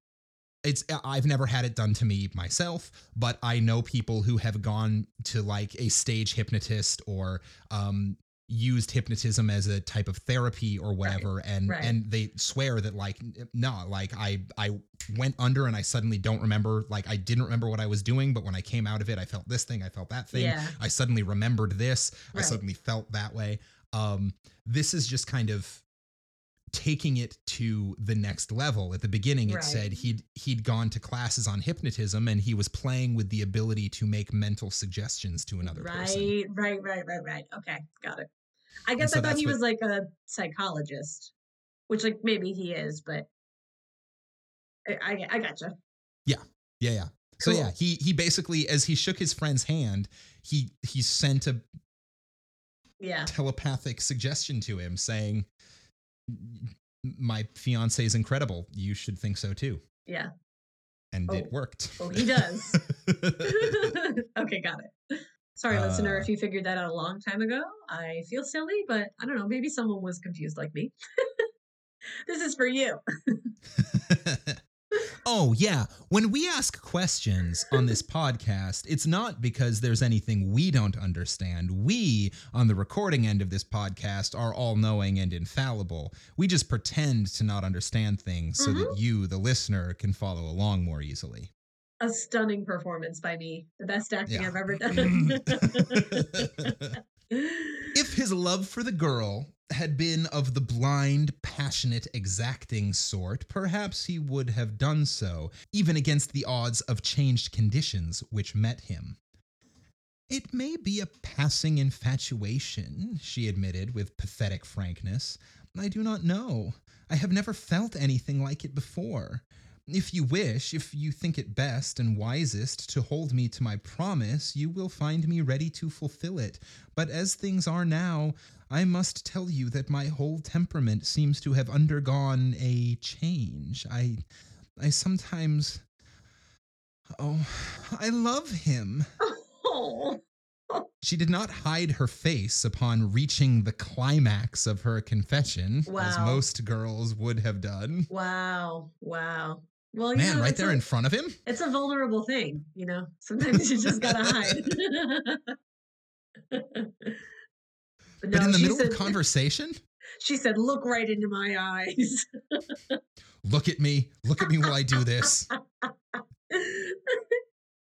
it's I've never had it done to me myself, but I know people who have gone to like a stage hypnotist or um used hypnotism as a type of therapy or whatever and right. and they swear that like no like I I went under and I suddenly don't remember like I didn't remember what I was doing but when I came out of it I felt this thing I felt that thing Yeah. I suddenly remembered this I suddenly felt that way um this is just kind of taking it to the next level at the beginning it Right. said he'd he'd gone to classes on hypnotism and he was playing with the ability to make mental suggestions to another person right, right, right, right, right. Okay, got it. I guess so I thought he what- was like a psychologist, which like maybe he is, but I, I, I gotcha. yeah yeah Yeah. so yeah he he basically as he shook his friend's hand he he sent a Yeah, telepathic suggestion to him saying my fiance is incredible you should think so too yeah. and Oh. it worked Oh, he does. okay, got it. Sorry, listener, Uh, if you figured that out a long time ago. I feel silly, but I don't know. Maybe someone was confused like me. this is for you. oh, yeah. When we ask questions on this podcast, it's not because there's anything we don't understand. We, on the recording end of this podcast, are all knowing and infallible. We just pretend to not understand things so that you, the listener, can follow along more easily. A stunning performance by me. The best acting Yeah. I've ever done. If his love for the girl had been of the blind, passionate, exacting sort, perhaps he would have done so, even against the odds of changed conditions which met him. It may be a passing infatuation, she admitted with pathetic frankness. I do not know. I have never felt anything like it before. If you wish, if you think it best and wisest to hold me to my promise, you will find me ready to fulfill it. But as things are now, I must tell you that my whole temperament seems to have undergone a change. I I sometimes Oh, I love him. Oh. She did not hide her face upon reaching the climax of her confession, as most girls would have done. Wow. Wow. Well, Man, know, right there a, in front of him? it's a vulnerable thing, you know. Sometimes you just gotta hide. but But in the middle said, of conversation? she said, "Look right into my eyes." Look at me. Look at me while I do this.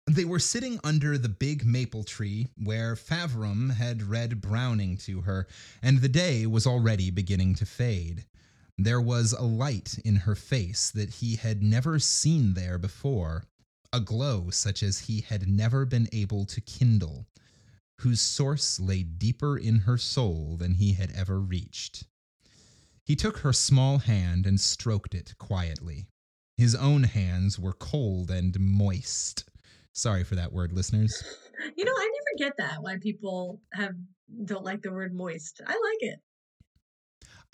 They were sitting under the big maple tree where Faverham had read Browning to her, and the day was already beginning to fade. There was a light in her face that he had never seen there before, a glow such as he had never been able to kindle, whose source lay deeper in her soul than he had ever reached. He took her small hand and stroked it quietly. His own hands were cold and moist. Sorry for that word, listeners. you know, I never get that why people have don't like the word moist. I like it.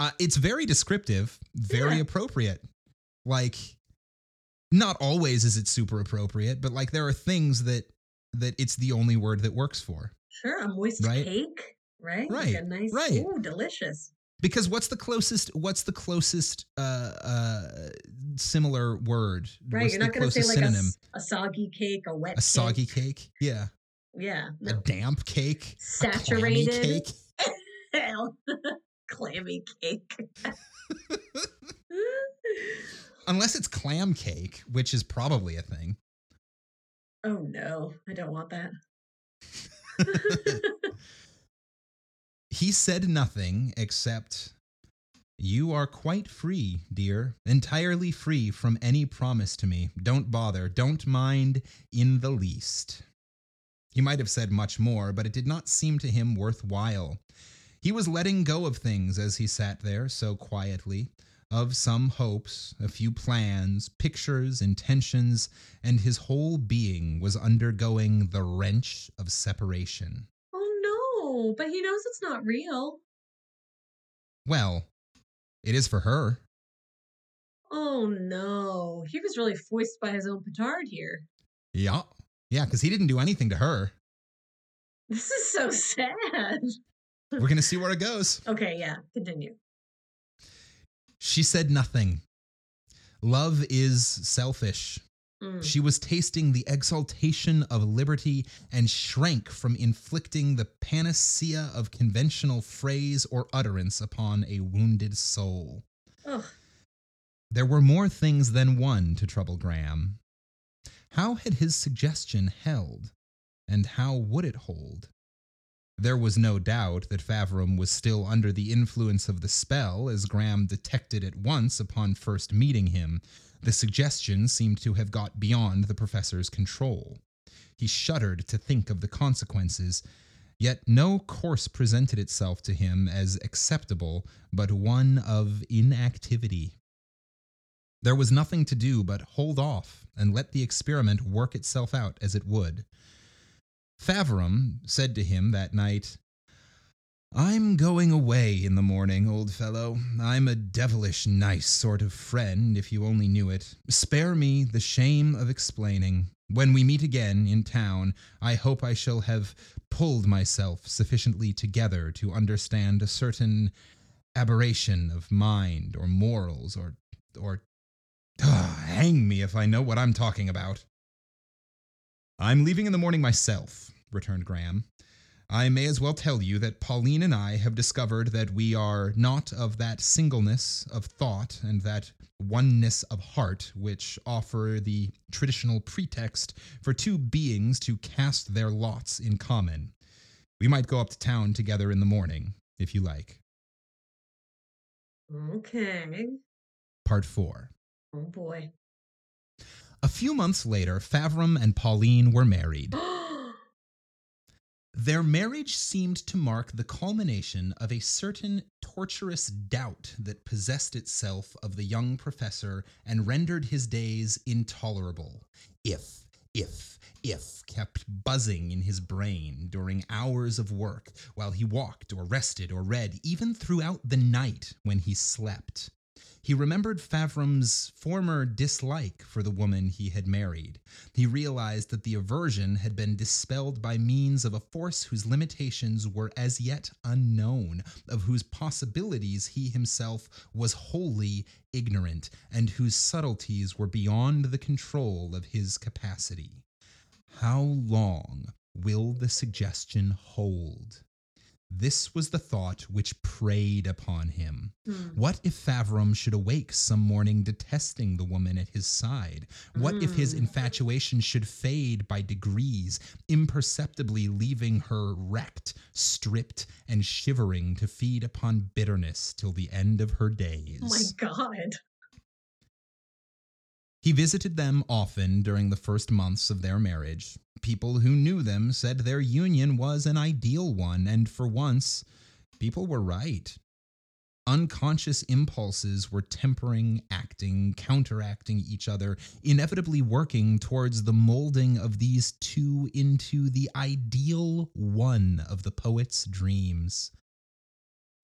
Uh, it's very descriptive, very Yeah. appropriate. Like, not always is it super appropriate, but like there are things that that it's the only word that works for. Sure, a moist Right. cake, right? Right, Like a nice, right. ooh, delicious. Because what's the closest? What's the closest uh, uh, similar word? Right, What's you're not going to say like a, synonym? a soggy cake, a wet A soggy cake. cake? Yeah. Yeah, A damp cake? A Saturated. cake? Clammy cake. Unless it's clam cake, which is probably a thing. oh no, I don't want that. He said nothing except, You are quite free, dear, entirely free from any promise to me. Don't bother, don't mind in the least. He might have said much more, but it did not seem to him worthwhile. He was letting go of things as he sat there so quietly, of some hopes, a few plans, pictures, intentions, and his whole being was undergoing the wrench of separation. oh no, but he knows it's not real. Well, it is for her. Oh no, he was really foisted by his own petard here. Yeah. Yeah, because he didn't do anything to her. This is so sad. We're going to see where it goes. Okay, yeah, continue. She said nothing. Love is selfish. Mm. She was tasting the exaltation of liberty and shrank from inflicting the panacea of conventional phrase or utterance upon a wounded soul. Ugh. There were more things than one to trouble Graham. How had his suggestion held, and how would it hold? There was no doubt that Faverham was still under the influence of the spell, as Graham detected at once upon first meeting him. The suggestion seemed to have got beyond the professor's control. He shuddered to think of the consequences, yet no course presented itself to him as acceptable but one of inactivity. There was nothing to do but hold off and let the experiment work itself out as it would. Faverham said to him that night, I'm going away in the morning, old fellow. I'm a devilish nice sort of friend, if you only knew it. Spare me the shame of explaining. When we meet again in town, I hope I shall have pulled myself sufficiently together to understand a certain aberration of mind or morals or or Ah, hang me if I know what I'm talking about. I'm leaving in the morning myself, returned Graham. I may as well tell you that Pauline and I have discovered that we are not of that singleness of thought and that oneness of heart which offer the traditional pretext for two beings to cast their lots in common. We might go up to town together in the morning, if you like. Okay. Part 4. Oh boy. A few months later, Faverham and Pauline were married. Their marriage seemed to mark the culmination of a certain torturous doubt that possessed itself of the young professor and rendered his days intolerable. If, if, if kept buzzing in his brain during hours of work while he walked or rested or read, even throughout the night when he slept. He remembered Faverham's former dislike for the woman he had married. He realized that the aversion had been dispelled by means of a force whose limitations were as yet unknown, of whose possibilities he himself was wholly ignorant, and whose subtleties were beyond the control of his capacity. How long will the suggestion hold? This was the thought which preyed upon him. Hmm. What if Faverham should awake some morning detesting the woman at his side? What if his Mm. infatuation should fade by degrees, imperceptibly leaving her wrecked, stripped, and shivering to feed upon bitterness till the end of her days? Oh my god. He visited them often during the first months of their marriage. People who knew them said their union was an ideal one, and for once, people were right. Unconscious impulses were tempering, acting, counteracting each other, inevitably working towards the molding of these two into the ideal one of the poet's dreams.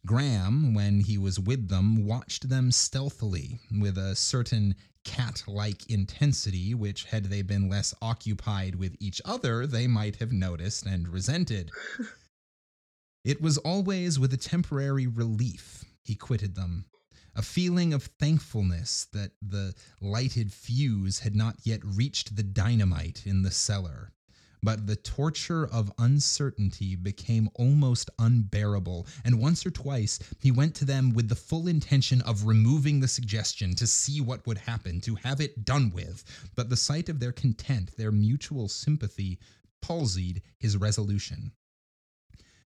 Graham, when he was with them, watched them stealthily with a certain cat like intensity, which, had they been less occupied with each other, they might have noticed and resented. it was always with a temporary relief he quitted them, a feeling of thankfulness that the lighted fuse had not yet reached the dynamite in the cellar. But the torture of uncertainty became almost unbearable, and once or twice he went to them with the full intention of removing the suggestion to see what would happen, to have it done with. But the sight of their content, their mutual sympathy, palsied his resolution.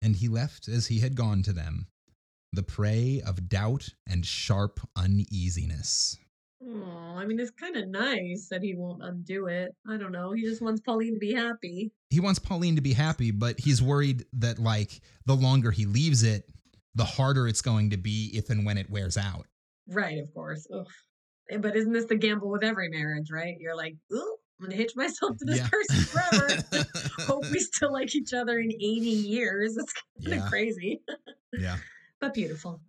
And he left as he had gone to them, the prey of doubt and sharp uneasiness. Oh, I mean, it's kind of nice that he won't undo it. I don't know. He just wants Pauline to be happy. he wants Pauline to be happy, but he's worried that like the longer he leaves it, the harder it's going to be if and when it wears out. Right, of course. Ugh. Eh, But isn't this the gamble with every marriage, right? You're like, ooh, I'm going to hitch myself to this Yeah. person forever. Hope we still like each other in 80 years. It's kind of Yeah. crazy, yeah. but beautiful.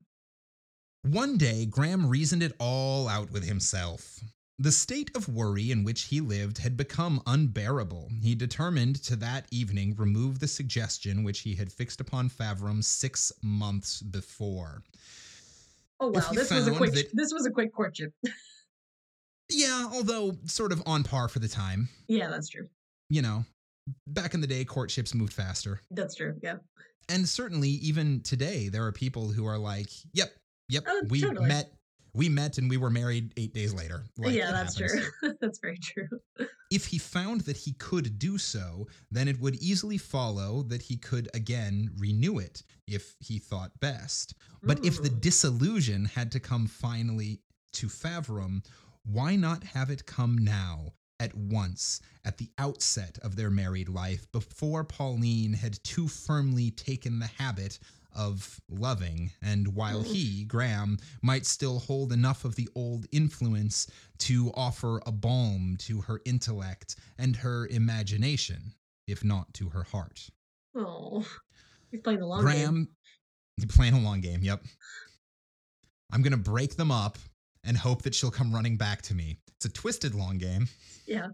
One day, Graham reasoned it all out with himself. The state of worry in which he lived had become unbearable. He determined to that evening remove the suggestion which he had fixed upon Faverham six months before. Oh wow, this was a quick that- this was a quick courtship. Yeah, although sort of on par for the time. yeah, that's true. You know, back in the day, courtships moved faster. That's true. Yeah. and certainly even today there are people who are like yep yep Oh, we totally. met we met and we were married eight days later Like, yeah, that's happens. true. that's very true. if he found that he could do so then it would easily follow that he could again renew it if he thought best but if the disillusion had to come finally to Faverham why not have it come now at once at the outset of their married life before Pauline had too firmly taken the habit of loving, and while hmm. he, Graham, might still hold enough of the old influence to offer a balm to her intellect and her imagination, if not to her heart. Oh, he's playing the long game. Graham, you're playing a long game, yep. I'm going to break them up and hope that she'll come running back to me. It's a twisted long game. Yeah.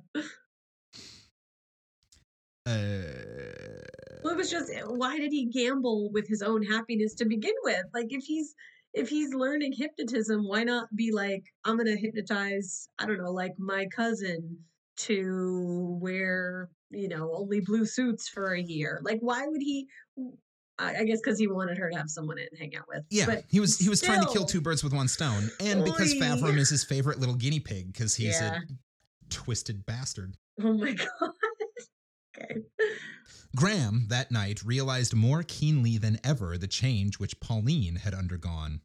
Uh, Well, it was just why did he gamble with his own happiness to begin with? Like if he's if he's learning hypnotism, why not be like, I'm gonna hypnotize, I don't know, like my cousin to wear, you know, only blue suits for a year. Like why would he I, guess because he wanted her to have someone to hang out with. yeah, But he was he was trying to kill two birds with one stone, and because. Faverham is his favorite little guinea pig because he's Yeah. a twisted bastard. oh my god. Okay. Graham, that night, realized more keenly than ever the change which Pauline had undergone.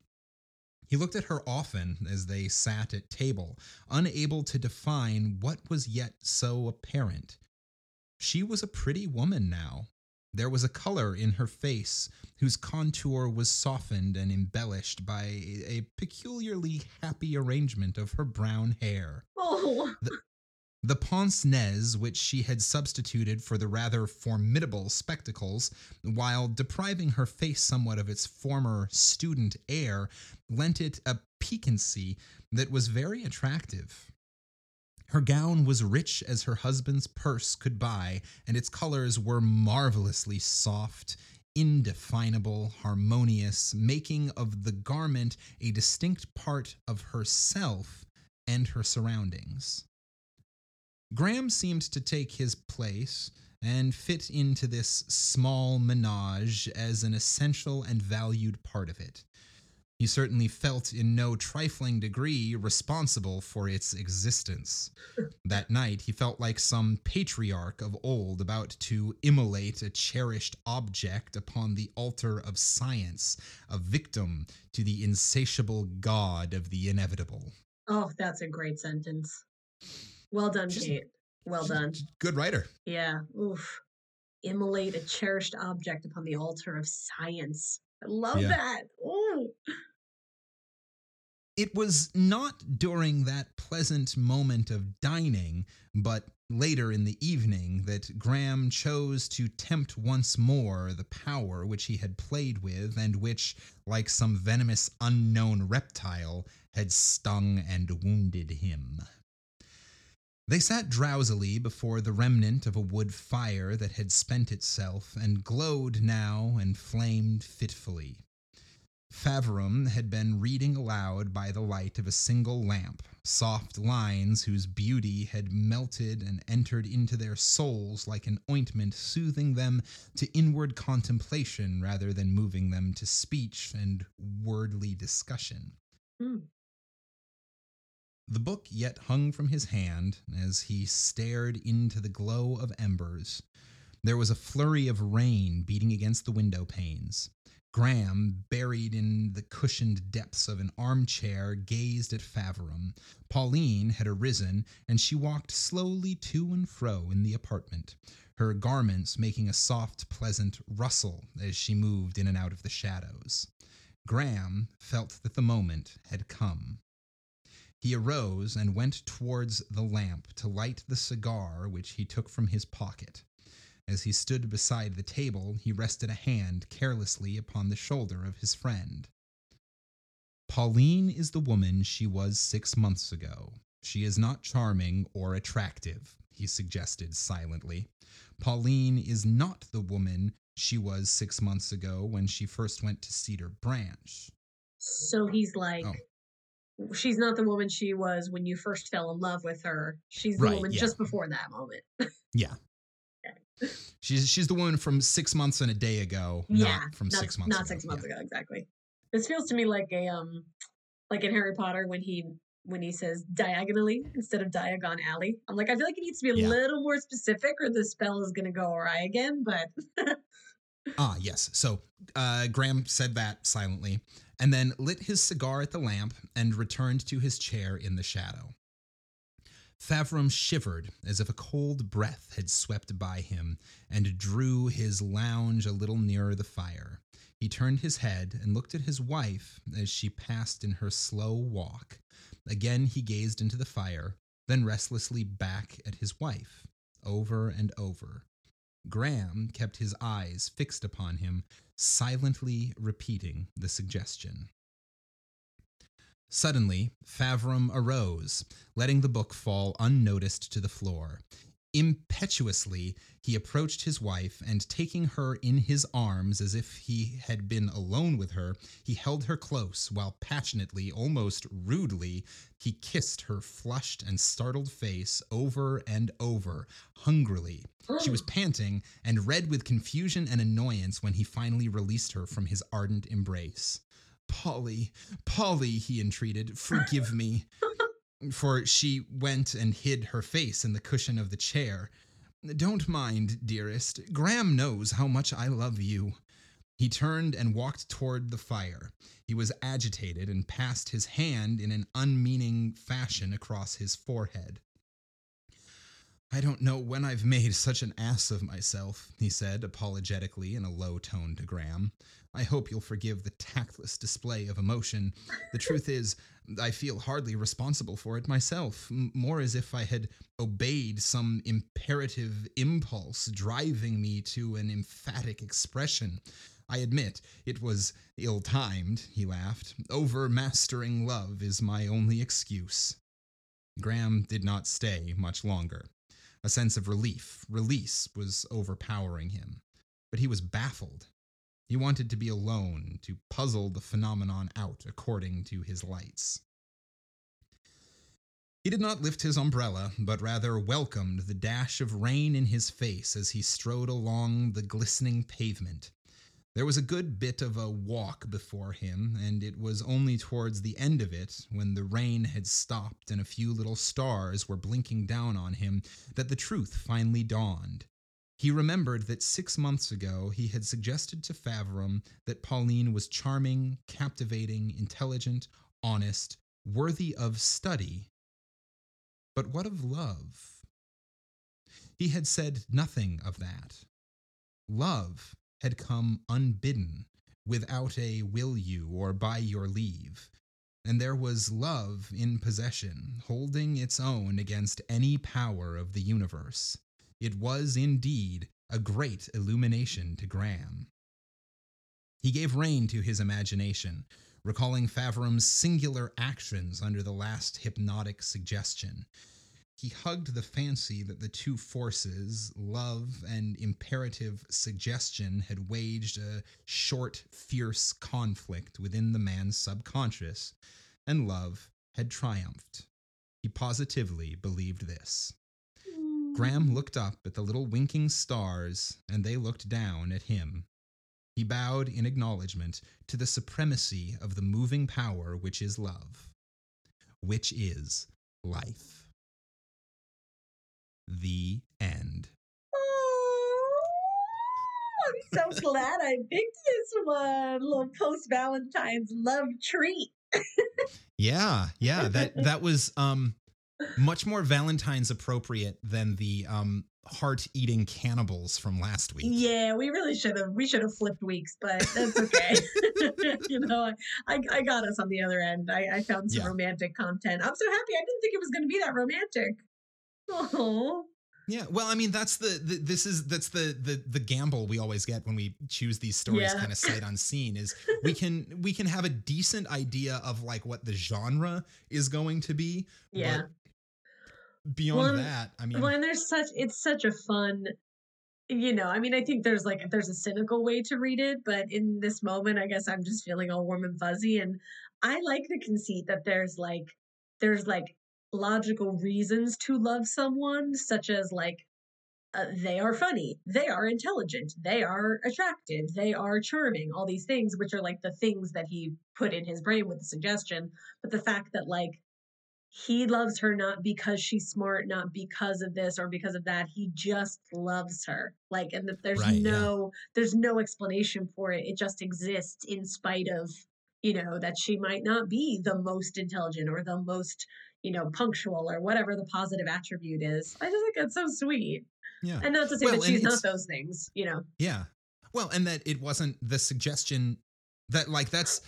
He looked at her often as they sat at table, unable to define what was yet so apparent. She was a pretty woman now. There was a color in her face whose contour was softened and embellished by a peculiarly happy arrangement of her brown hair. Oh, The pince nez, which she had substituted for the rather formidable spectacles, while depriving her face somewhat of its former student air, lent it a piquancy that was very attractive. Her gown was rich as her husband's purse could buy, and its colors were marvelously soft, indefinable, harmonious, making of the garment a distinct part of herself and her surroundings. Graham seemed to take his place and fit into this small menage as an essential and valued part of it. He certainly felt in no trifling degree responsible for its existence. That night, he felt like some patriarch of old about to immolate a cherished object upon the altar of science, a victim to the insatiable god of the inevitable. oh, that's a great sentence. Well done, She's- Kate. Well done. Good writer. Yeah. Oof. Immolate a cherished object upon the altar of science. I love Yeah. that. Ooh. It was not during that pleasant moment of dining, but later in the evening, that Graham chose to tempt once more the power which he had played with and which, like some venomous unknown reptile, had stung and wounded him. They sat drowsily before the remnant of a wood fire that had spent itself and glowed now and flamed fitfully. Faverham had been reading aloud by the light of a single lamp, soft lines whose beauty had melted and entered into their souls like an ointment, soothing them to inward contemplation rather than moving them to speech and wordly discussion. Hmm. The book yet hung from his hand as he stared into the glow of embers. There was a flurry of rain beating against the window panes. Graham, buried in the cushioned depths of an armchair, gazed at Faverham. Pauline had arisen, and she walked slowly to and fro in the apartment, her garments making a soft, pleasant rustle as she moved in and out of the shadows. Graham felt that the moment had come. He arose and went towards the lamp to light the cigar which he took from his pocket. As he stood beside the table, he rested a hand carelessly upon the shoulder of his friend. Pauline is the woman she was six months ago. She is not charming or attractive, he suggested silently. Pauline is not the woman she was six months ago when she first went to Cedar Branch. So he's like, Oh. She's not the woman she was when you first fell in love with her. She's the Right, woman yeah. just before that moment. Yeah. She's she's the woman from six months and a day ago, yeah, not from not, six months not ago. six months Yeah. ago exactly. This feels to me like a um, like in Harry Potter when he when he says diagonally instead of diagon alley. I'm like, I feel like it needs to be a Yeah. little more specific, or the spell is gonna go awry again. But Ah, yes. So uh, Graham said that silently, and then lit his cigar at the lamp and returned to his chair in the shadow. Faverham shivered as if a cold breath had swept by him and drew his lounge a little nearer the fire. He turned his head and looked at his wife as she passed in her slow walk. Again he gazed into the fire, then restlessly back at his wife, over and over. Graham kept his eyes fixed upon him, silently repeating the suggestion. Suddenly, Faverham arose, letting the book fall unnoticed to the floor. Impetuously, he approached his wife and, taking her in his arms as if he had been alone with her, he held her close while passionately, almost rudely, he kissed her flushed and startled face over and over, hungrily. She was panting and red with confusion and annoyance when he finally released her from his ardent embrace. Polly, Polly, he entreated, forgive me. For she went and hid her face in the cushion of the chair. Don't mind, dearest. Graham knows how much I love you. He turned and walked toward the fire. He was agitated and passed his hand in an unmeaning fashion across his forehead. I don't know when I've made such an ass of myself, he said apologetically in a low tone to Graham. I hope you'll forgive the tactless display of emotion. The truth is, I feel hardly responsible for it myself, more as if I had obeyed some imperative impulse driving me to an emphatic expression. I admit it was ill timed, he laughed. Overmastering love is my only excuse. Graham did not stay much longer. A sense of relief, release, was overpowering him. But he was baffled. He wanted to be alone, to puzzle the phenomenon out according to his lights. He did not lift his umbrella, but rather welcomed the dash of rain in his face as he strode along the glistening pavement. There was a good bit of a walk before him, and it was only towards the end of it, when the rain had stopped and a few little stars were blinking down on him, that the truth finally dawned. He remembered that six months ago he had suggested to Faverham that Pauline was charming, captivating, intelligent, honest, worthy of study. But what of love? He had said nothing of that. Love had come unbidden, without a will you or by your leave. And there was love in possession, holding its own against any power of the universe. It was indeed a great illumination to Graham. He gave rein to his imagination, recalling Faverham's singular actions under the last hypnotic suggestion, he hugged the fancy that the two forces, love and imperative suggestion, had waged a short, fierce conflict within the man's subconscious, and love had triumphed. He positively believed this. Mm. Graham looked up at the little winking stars, and they looked down at him. He bowed in acknowledgement to the supremacy of the moving power which is love, which is life. The end. Oh, I'm so glad I picked this one. A little post Valentine's love treat. yeah, yeah. That that was um much more Valentine's appropriate than the um heart eating cannibals from last week. Yeah, we really should have we should have flipped weeks, but that's okay. you know, I, I got us on the other end. I, I found some yeah. romantic content. I'm so happy. I didn't think it was going to be that romantic. Oh. Yeah, well, I mean, that's the, the, this is that's the the the gamble we always get when we choose these stories, yeah. kind of sight unseen. Is we can we can have a decent idea of like what the genre is going to be. Yeah. beyond well, that, I mean, when there's such it's such a fun, you know. I mean, I think there's like there's a cynical way to read it, but in this moment, I guess I'm just feeling all warm and fuzzy, and I like the conceit that there's like there's like logical reasons to love someone, such as like uh, they are funny, they are intelligent, they are attractive, they are charming, all these things, which are like the things that he put in his brain with the suggestion. But the fact that like he loves her not because she's smart, not because of this or because of that. He just loves her. Like, and that there's right, no, yeah. there's no explanation for it. It just exists in spite of, you know, that she might not be the most intelligent or the most you know, punctual or whatever the positive attribute is. I just think it's so sweet. Yeah. And not to say well, that she's not those things, you know. Yeah. Well, and that it wasn't the suggestion that like that's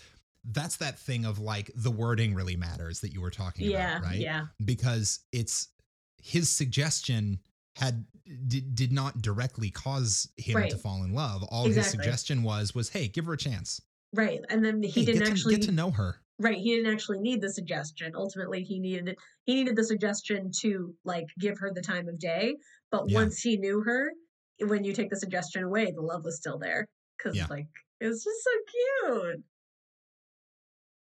that's that thing of like the wording really matters that you were talking yeah, about, right? Yeah. Because it's his suggestion had did, did not directly cause him right. to fall in love. All exactly. his suggestion was was hey, give her a chance. Right. And then he hey, didn't actually get to know her. Right, he didn't actually need the suggestion. Ultimately, he needed he needed the suggestion to like give her the time of day. But yeah. once he knew her, when you take the suggestion away, the love was still there because yeah. like it was just so cute.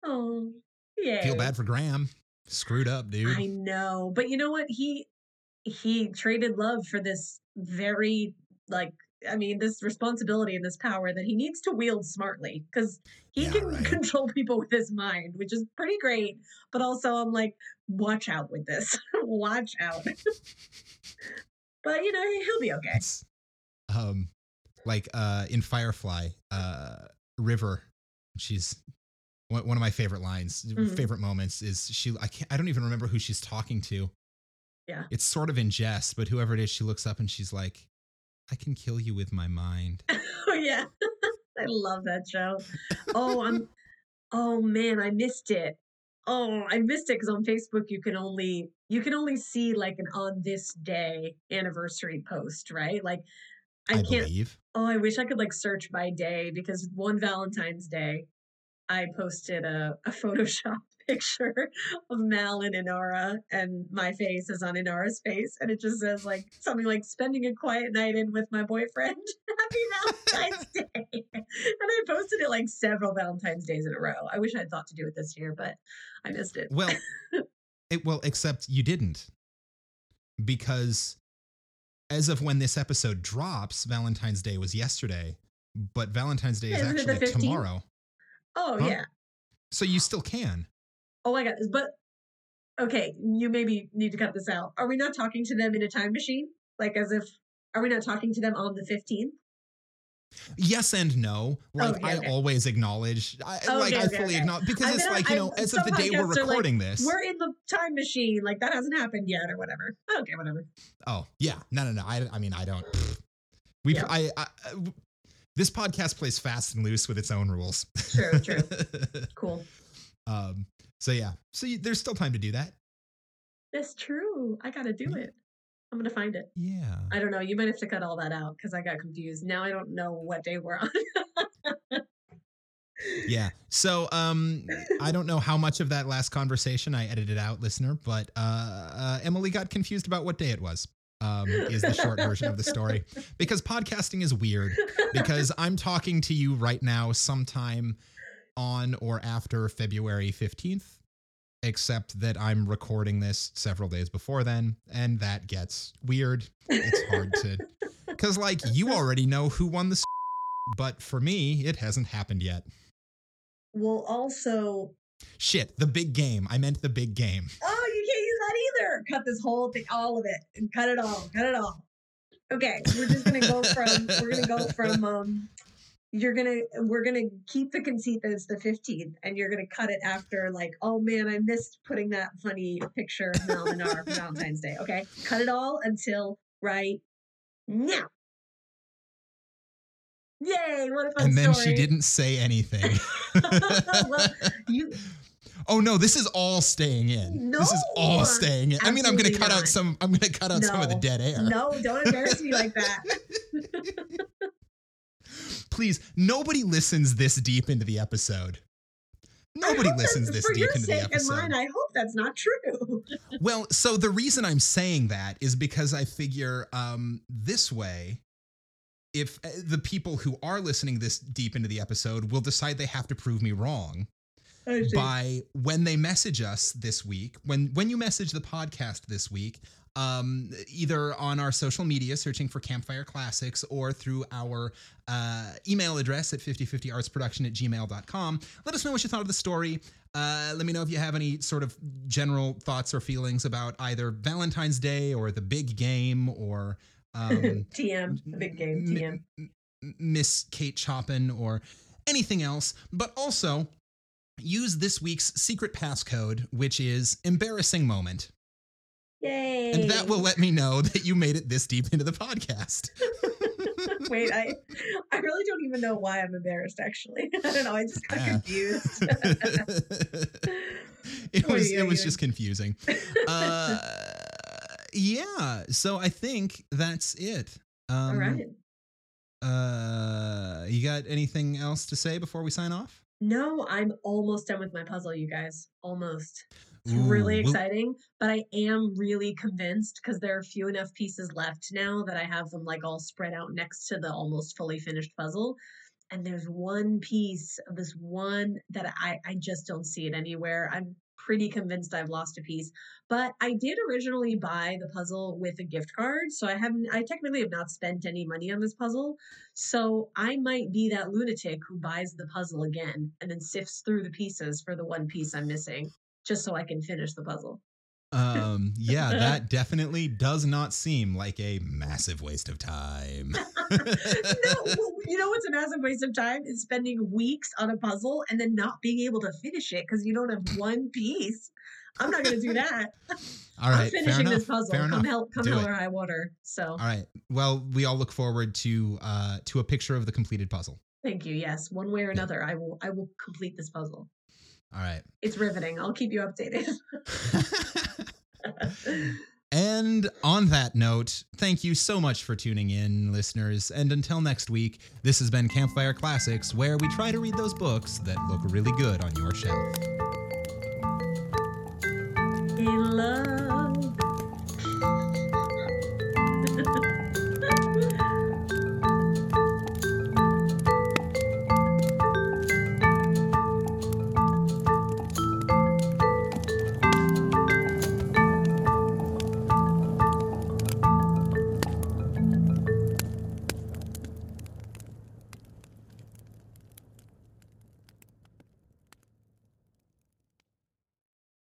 Oh, yeah. Feel bad for Graham. Screwed up, dude. I know, but you know what? He he traded love for this very like I mean, this responsibility and this power that he needs to wield smartly because he yeah, can right. control people with his mind, which is pretty great. But also, I'm like, watch out with this. watch out. but you know he'll be okay. It's um like uh in Firefly, uh River, she's one, one of my favorite lines, Mhm. favorite moments is she I can't I don't even remember who she's talking to. Yeah. It's sort of in jest, but whoever it is, she looks up and she's like, I can kill you with my mind. oh yeah, I love that show. Oh, I'm. Oh man, I missed it. Oh, I missed it because on Facebook you can only you can only see like an on this day anniversary post, right? Like I, I, can't. believe. Oh, I wish I could like search by day because one Valentine's Day, I posted a, a Photoshop picture of Mal and Inara, and my face is on Inara's face, and it just says like something like spending a quiet night in with my boyfriend. Happy Valentine's Day. and I posted it like several Valentine's days in a row. I wish I'd thought to do it this year, but I missed it. Well, it, well, except you didn't, because as of when this episode drops, Valentine's Day was yesterday, but Valentine's Day is Isn't actually tomorrow. oh Huh? yeah. So you still can. Oh my god. But okay, you maybe need to cut this out. Are we not talking to them in a time machine? Like as if are we not talking to them on the 15th? Yes and no. Like Okay, I okay. always acknowledge, I, Okay, like I fully acknowledge because I it's like you I- know, as of the day we're are like, recording this. We're in the time machine. Like that hasn't happened yet or whatever. Okay, whatever. Oh yeah, no, no, no. I, I mean, I don't. We, Yeah. I, I, I- this podcast plays fast and loose with its own rules. True, true. Cool. um. So yeah. So you, there's still time to do that. That's true. I gotta do Yeah. it. I'm gonna find it. Yeah. I don't know. You might have to cut all that out because I got confused. Now I don't know what day we're on. Yeah. So um, I don't know how much of that last conversation I edited out, listener, but uh, uh, Emily got confused about what day it was. Um, is the short version of the story because podcasting is weird because I'm talking to you right now sometime on or after February 15th, except that I'm recording this several days before then, and that gets weird. It's hard to, because like you already know who won the, but for me, it hasn't happened yet. well, also, Shit, the big game. I meant the big game. oh, you can't use that either. Cut this whole thing, all of it, and cut it all. Cut it all. Okay, we're just gonna go from. we're gonna go from. Um, you're gonna. We're gonna keep the conceit that it's the 15th, and you're gonna cut it after. Like, oh man, I missed putting that funny picture of Nara for Valentine's Day. Okay, cut it all until right now. Yay! What a fun and then story. she didn't say anything. well, you oh no, this is all staying in. No, this is all staying in. I mean, I'm going to cut out some. I'm going to cut out some of the dead air. no, don't embarrass me like that. Please, nobody listens this deep into the episode. Nobody listens this deep into the sake episode. And mine, I hope that's not true. Well, so the reason I'm saying that is because I figure um, this way, if uh, the people who are listening this deep into the episode will decide they have to prove me wrong by when they message us this week, when when you message the podcast this week, um, either on our social media searching for Campfire Classics or through our uh, email address at 5050artsproduction at gmail.com. Let us know what you thought of the story. Uh, let me know if you have any sort of general thoughts or feelings about either Valentine's Day or the big game or um, TM, the big game, TM. Miss Kate Chopin or anything else, but also use this week's secret passcode, which is embarrassing moment. Yay! And that will let me know that you made it this deep into the podcast. Wait, I I really don't even know why I'm embarrassed. Actually, I don't know. I just got Ah. confused. it was it was just confusing. Uh, yeah, so I think that's it. Um, All right. Uh, you got anything else to say before we sign off? No, I'm almost done with my puzzle, you guys. Almost. It's really Ooh, we'll- exciting, but I am really convinced because there are few enough pieces left now that I have them like all spread out next to the almost fully finished puzzle. And there's one piece of this one that I, I just don't see it anywhere. I'm pretty convinced I've lost a piece. But I did originally buy the puzzle with a gift card. So I haven't I technically have not spent any money on this puzzle. So I might be that lunatic who buys the puzzle again and then sifts through the pieces for the one piece I'm missing just so I can finish the puzzle. Um, yeah, that definitely does not seem like a massive waste of time. no, you know what's a massive waste of time is spending weeks on a puzzle and then not being able to finish it because you don't have one piece. I'm not going to do that. All right, I'm finishing this puzzle. Come enough. help, come Do hell it. or high water. So All right. Well, we all look forward to uh to a picture of the completed puzzle. thank you. Yes, one way or another, I will. I will complete this puzzle. All right. It's riveting. I'll keep you updated. and on that note, thank you so much for tuning in, listeners. And until next week, this has been Campfire Classics, where we try to read those books that look really good on your shelf. He loves